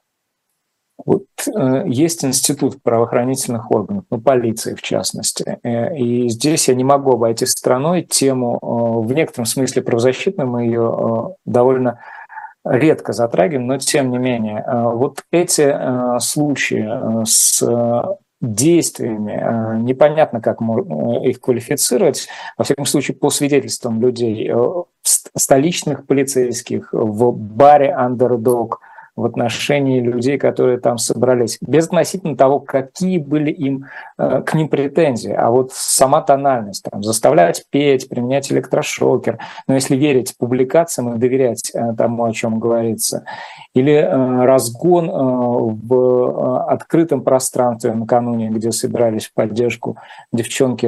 Вот, э, есть институт правоохранительных органов, ну, полиции в частности. Э, и здесь я не могу обойти стороной тему, э, в некотором смысле правозащитную, мы ее э, довольно редко затрагиваем, но тем не менее. Э, вот эти э, случаи э, с действиями, э, непонятно, как э, их квалифицировать, во всяком случае, по свидетельствам людей, э, столичных полицейских в баре «Андердог», в отношении людей, которые там собрались, без относительно того, какие были им э, к ним претензии, а вот сама тональность, там, заставлять петь, применять электрошокер, но если верить публикациям и доверять э, тому, о чем говорится, или э, разгон в открытом пространстве накануне, где собирались в поддержку девчонки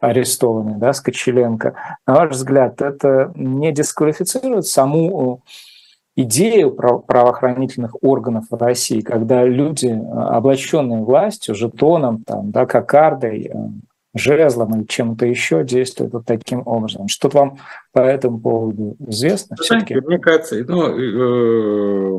арестованной, да, Скочеленко, на ваш взгляд, это не дисквалифицирует саму идею правоохранительных органов в России, когда люди, э, облаченные властью, жетоном, там, да, кокардой, э, жезлом или чем-то еще действуют вот таким образом. Что-то вам по этому поводу известно? Знаете, мне кажется, ну, э,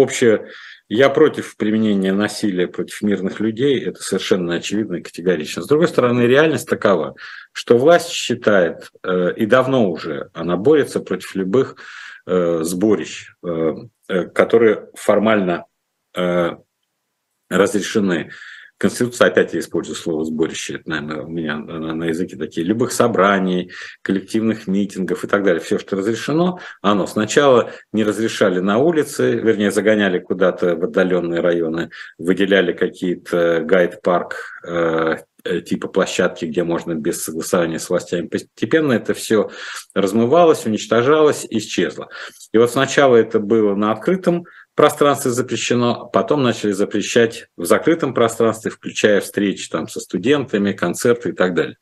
общее, я против применения насилия против мирных людей, это совершенно очевидно и категорично. С другой стороны, реальность такова, что власть считает, и давно уже она борется против любых сборищ, э, э, которые формально разрешены. Конституция, опять я использую слово сборище, это, наверное, у меня на языке такие, любых собраний, коллективных митингов и так далее. Все, что разрешено, оно сначала не разрешали на улице, вернее, загоняли куда-то в отдаленные районы, выделяли какие-то гайд-парк Э, типа площадки, где можно без согласования с властями. Постепенно это все размывалось, уничтожалось, исчезло. И вот сначала это было на открытом пространстве запрещено, потом начали запрещать в закрытом пространстве, включая встречи там со студентами, концерты и так далее.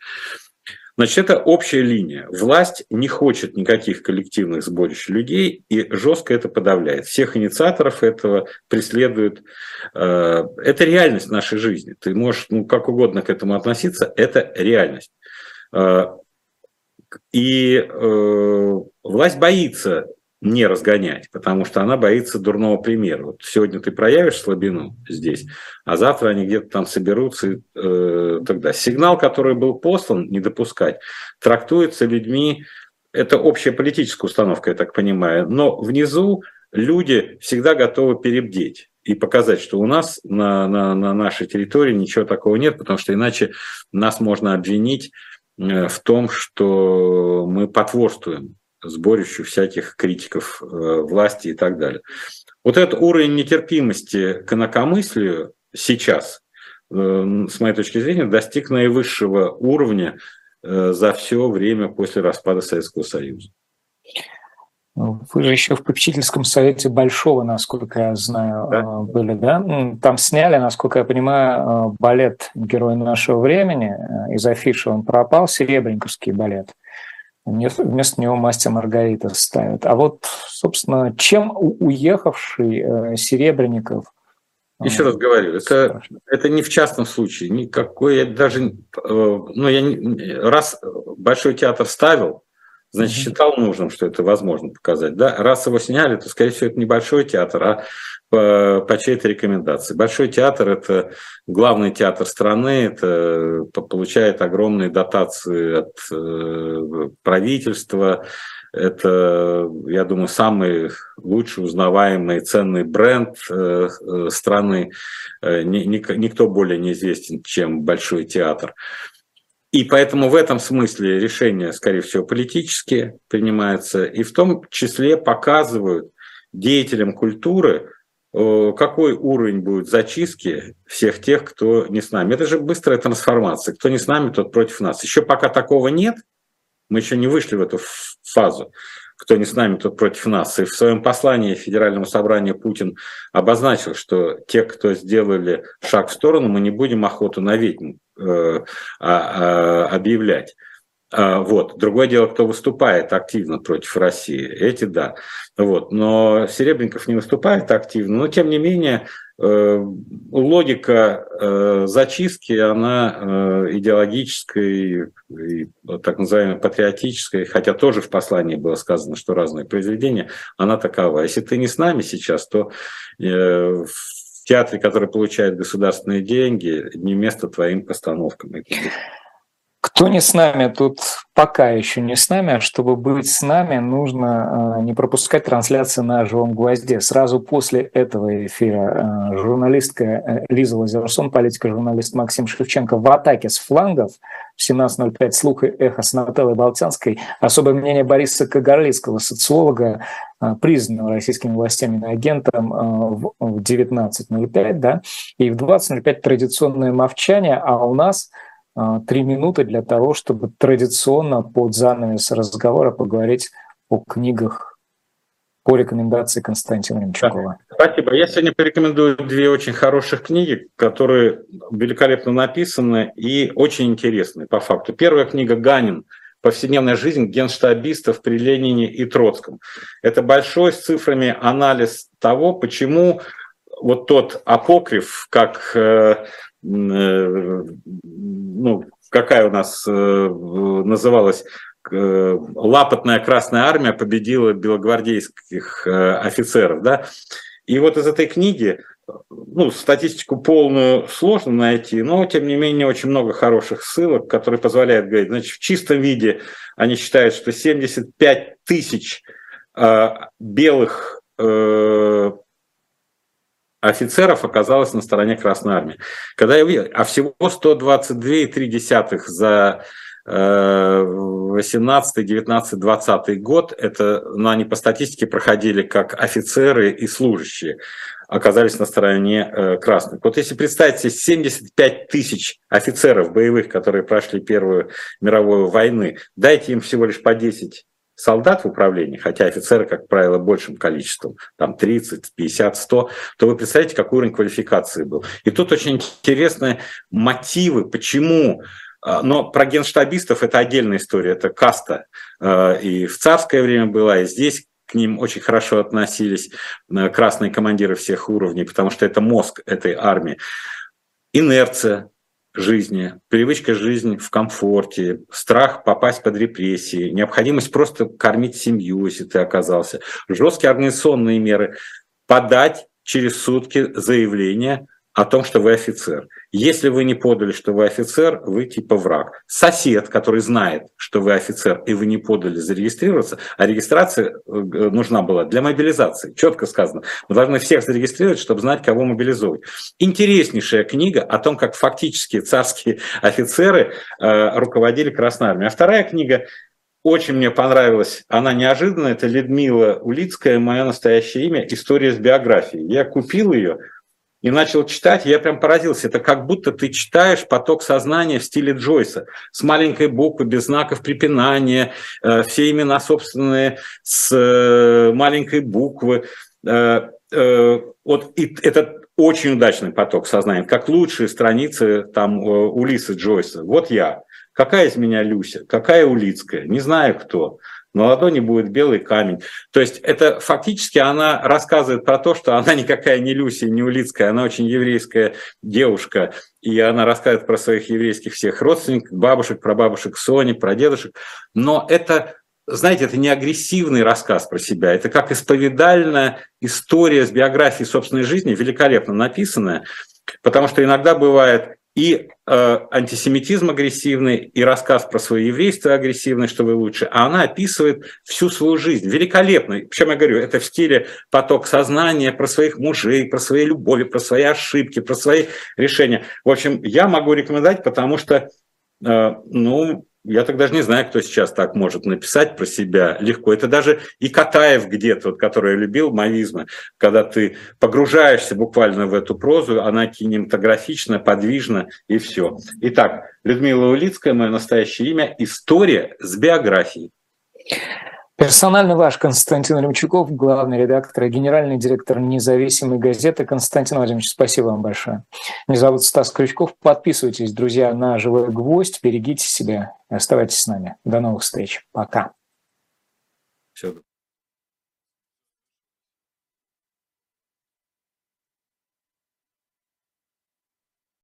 Значит, это общая линия. Власть не хочет никаких коллективных сборищ людей и жестко это подавляет. Всех инициаторов этого преследуют. Э, это реальность нашей жизни. Ты можешь ну, как угодно к этому относиться, это реальность. Э, и э, власть боится не разгонять, потому что она боится дурного примера. Вот сегодня ты проявишь слабину здесь, а завтра они где-то там соберутся. И, э, тогда сигнал, который был послан, не допускать, трактуется людьми. Это общая политическая установка, я так понимаю. Но внизу люди всегда готовы перебдеть. и показать, что у нас на, на, на нашей территории ничего такого нет, потому что иначе нас можно обвинить э, в том, что мы потворствуем сборищу всяких критиков э, власти и так далее. Вот этот уровень нетерпимости к инакомыслию сейчас, э, с моей точки зрения, достиг наивысшего уровня за все время после распада Советского Союза. Вы же еще в попечительском совете Большого, насколько я знаю, да. Э, были, да? Там сняли, насколько я понимаю, э, балет «Герой нашего времени». Э, из афиши он пропал, Серебренниковский балет. Вместо него «Мастер Маргарита» ставят. А вот, собственно, чем уехавший Серебренников еще раз говорю, это, это не в частном случае, никакой, я даже, ну, я, раз Большой театр ставил, значит, считал нужным, что это возможно показать. Да? Раз его сняли, то, скорее всего, это небольшой театр, а по, по чьей-то рекомендации. Большой театр – это главный театр страны, это получает огромные дотации от э, правительства, это, я думаю, самый лучший, узнаваемый, ценный бренд э, э, страны. Никто более неизвестен, чем Большой театр. И поэтому в этом смысле решения, скорее всего, политические принимаются, и в том числе показывают деятелям культуры, э, какой уровень будет зачистки всех тех, кто не с нами. Это же быстрая трансформация. Кто не с нами, тот против нас. Еще пока такого нет, мы еще не вышли в эту фазу кто не с нами, тот против нас. И в своем послании Федеральному собранию Путин обозначил, что те, кто сделали шаг в сторону, мы не будем охоту на ведьм объявлять. А, вот. Другое дело, кто выступает активно против России. Эти да. Вот. Но Серебренников не выступает активно. Но, тем не менее, Э, логика э, зачистки, она э, идеологическая и так называемая патриотическая, хотя тоже в послании было сказано, что разные произведения, она такова. Если ты не с нами сейчас, то театре, который получает государственные деньги, не место твоим постановкам. Кто не с нами, тут пока еще не с нами, а чтобы быть с нами, нужно а, не пропускать трансляции на «Живом гвозде». Сразу после этого эфира а, журналистка э, Лиза Лазерсон, политика-журналист Максим Шевченко в атаке с флангов в 17.05 «Слух и эхо» с Нателлой Болтянской. Особое мнение Бориса Кагарлицкого, социолога, а, признанного российскими властями агентом в 19.05, да, и в 20.05 традиционное молчание, а у нас – а, три минуты для того, чтобы традиционно под занавес разговора поговорить о книгах по рекомендации Константина Ремчукова. Спасибо. Я сегодня порекомендую две очень хороших книги, которые великолепно написаны и очень интересны по факту. Первая книга «Ганин. Повседневная жизнь генштабистов при Ленине и Троцком». Это большой с цифрами анализ того, почему вот тот апокриф, как э, Э, ну, какая у нас э, называлась лапотная Красная Армия победила белогвардейских офицеров, да. И вот из этой книги, ну, статистику полную сложно найти, но, тем не менее, очень много хороших ссылок, которые позволяют говорить, значит, в чистом виде они считают, что 75 тысяч белых офицеров оказалось на стороне Красной Армии. Когда я увидел, а всего 122,3 за 18, 19, 20 год, это, ну, они по статистике проходили как офицеры и служащие, оказались на стороне э, красных. Вот если представить себе 75 тысяч офицеров боевых, которые прошли Первую мировую войну, дайте им всего лишь по 10 солдат в управлении, хотя офицеры, как правило, большим количеством, там 30, 50, 100, то вы представляете, какой уровень квалификации был. И тут очень интересные мотивы, почему но про генштабистов это отдельная история, это каста. А, и в царское время была, и здесь к ним очень хорошо относились а, красные командиры всех уровней, потому что это мозг этой армии. Инерция, жизни, привычка жизни в комфорте, страх попасть под репрессии, необходимость просто кормить семью, если ты оказался, жесткие организационные меры, подать через сутки заявление о том, что вы офицер. Если вы не подали, что вы офицер, вы типа враг. Сосед, который знает, что вы офицер, и вы не подали зарегистрироваться, а регистрация э, нужна была для мобилизации. Четко сказано. Мы должны всех зарегистрировать, чтобы знать, кого мобилизовать. Интереснейшая книга о том, как фактически царские [LAUGHS] офицеры э, руководили Красной Армией. А вторая книга очень мне понравилась, она неожиданная, это Людмила Улицкая, мое настоящее имя, история с биографией. Я купил ее, и начал читать, я прям поразился. Это как будто ты читаешь поток сознания в стиле Джойса, с маленькой буквы, без знаков препинания, э, все имена собственные с э, маленькой буквы. Э, вот и это очень удачный поток сознания, как лучшие страницы там Улиса Джойса. Вот я. Какая из меня Люся? Какая Улицкая? Не знаю кто на ладони будет белый камень. То есть это фактически она рассказывает про то, что она никакая не Люси, не Улицкая, она очень еврейская девушка, и она рассказывает про своих еврейских всех родственников, бабушек, про бабушек Сони, про дедушек. Но это знаете, это не агрессивный рассказ про себя, это как исповедальная история с биографией собственной жизни, великолепно написанная, потому что иногда бывает и э, антисемитизм агрессивный, и рассказ про свое еврейство агрессивный, что вы лучше, а она описывает всю свою жизнь. Великолепно. Причем я говорю, это в стиле поток сознания про своих мужей, про свои любови, про свои ошибки, про свои решения. В общем, я могу рекомендовать, потому что, э, ну, я так даже не знаю, кто сейчас так может написать про себя легко. Это даже и Катаев где-то, вот, который любил, мавизмы, когда ты погружаешься буквально в эту прозу, она кинематографична, подвижна и все. Итак, Людмила Улицкая, мое настоящее имя, история с биографией. Персонально ваш Константин Ремчуков, главный редактор и генеральный директор независимой газеты. Константин Владимирович, спасибо вам большое. Меня зовут Стас Крючков. Подписывайтесь, друзья, на «Живой гвоздь». Берегите себя. Оставайтесь с нами. До новых встреч. Пока. Все.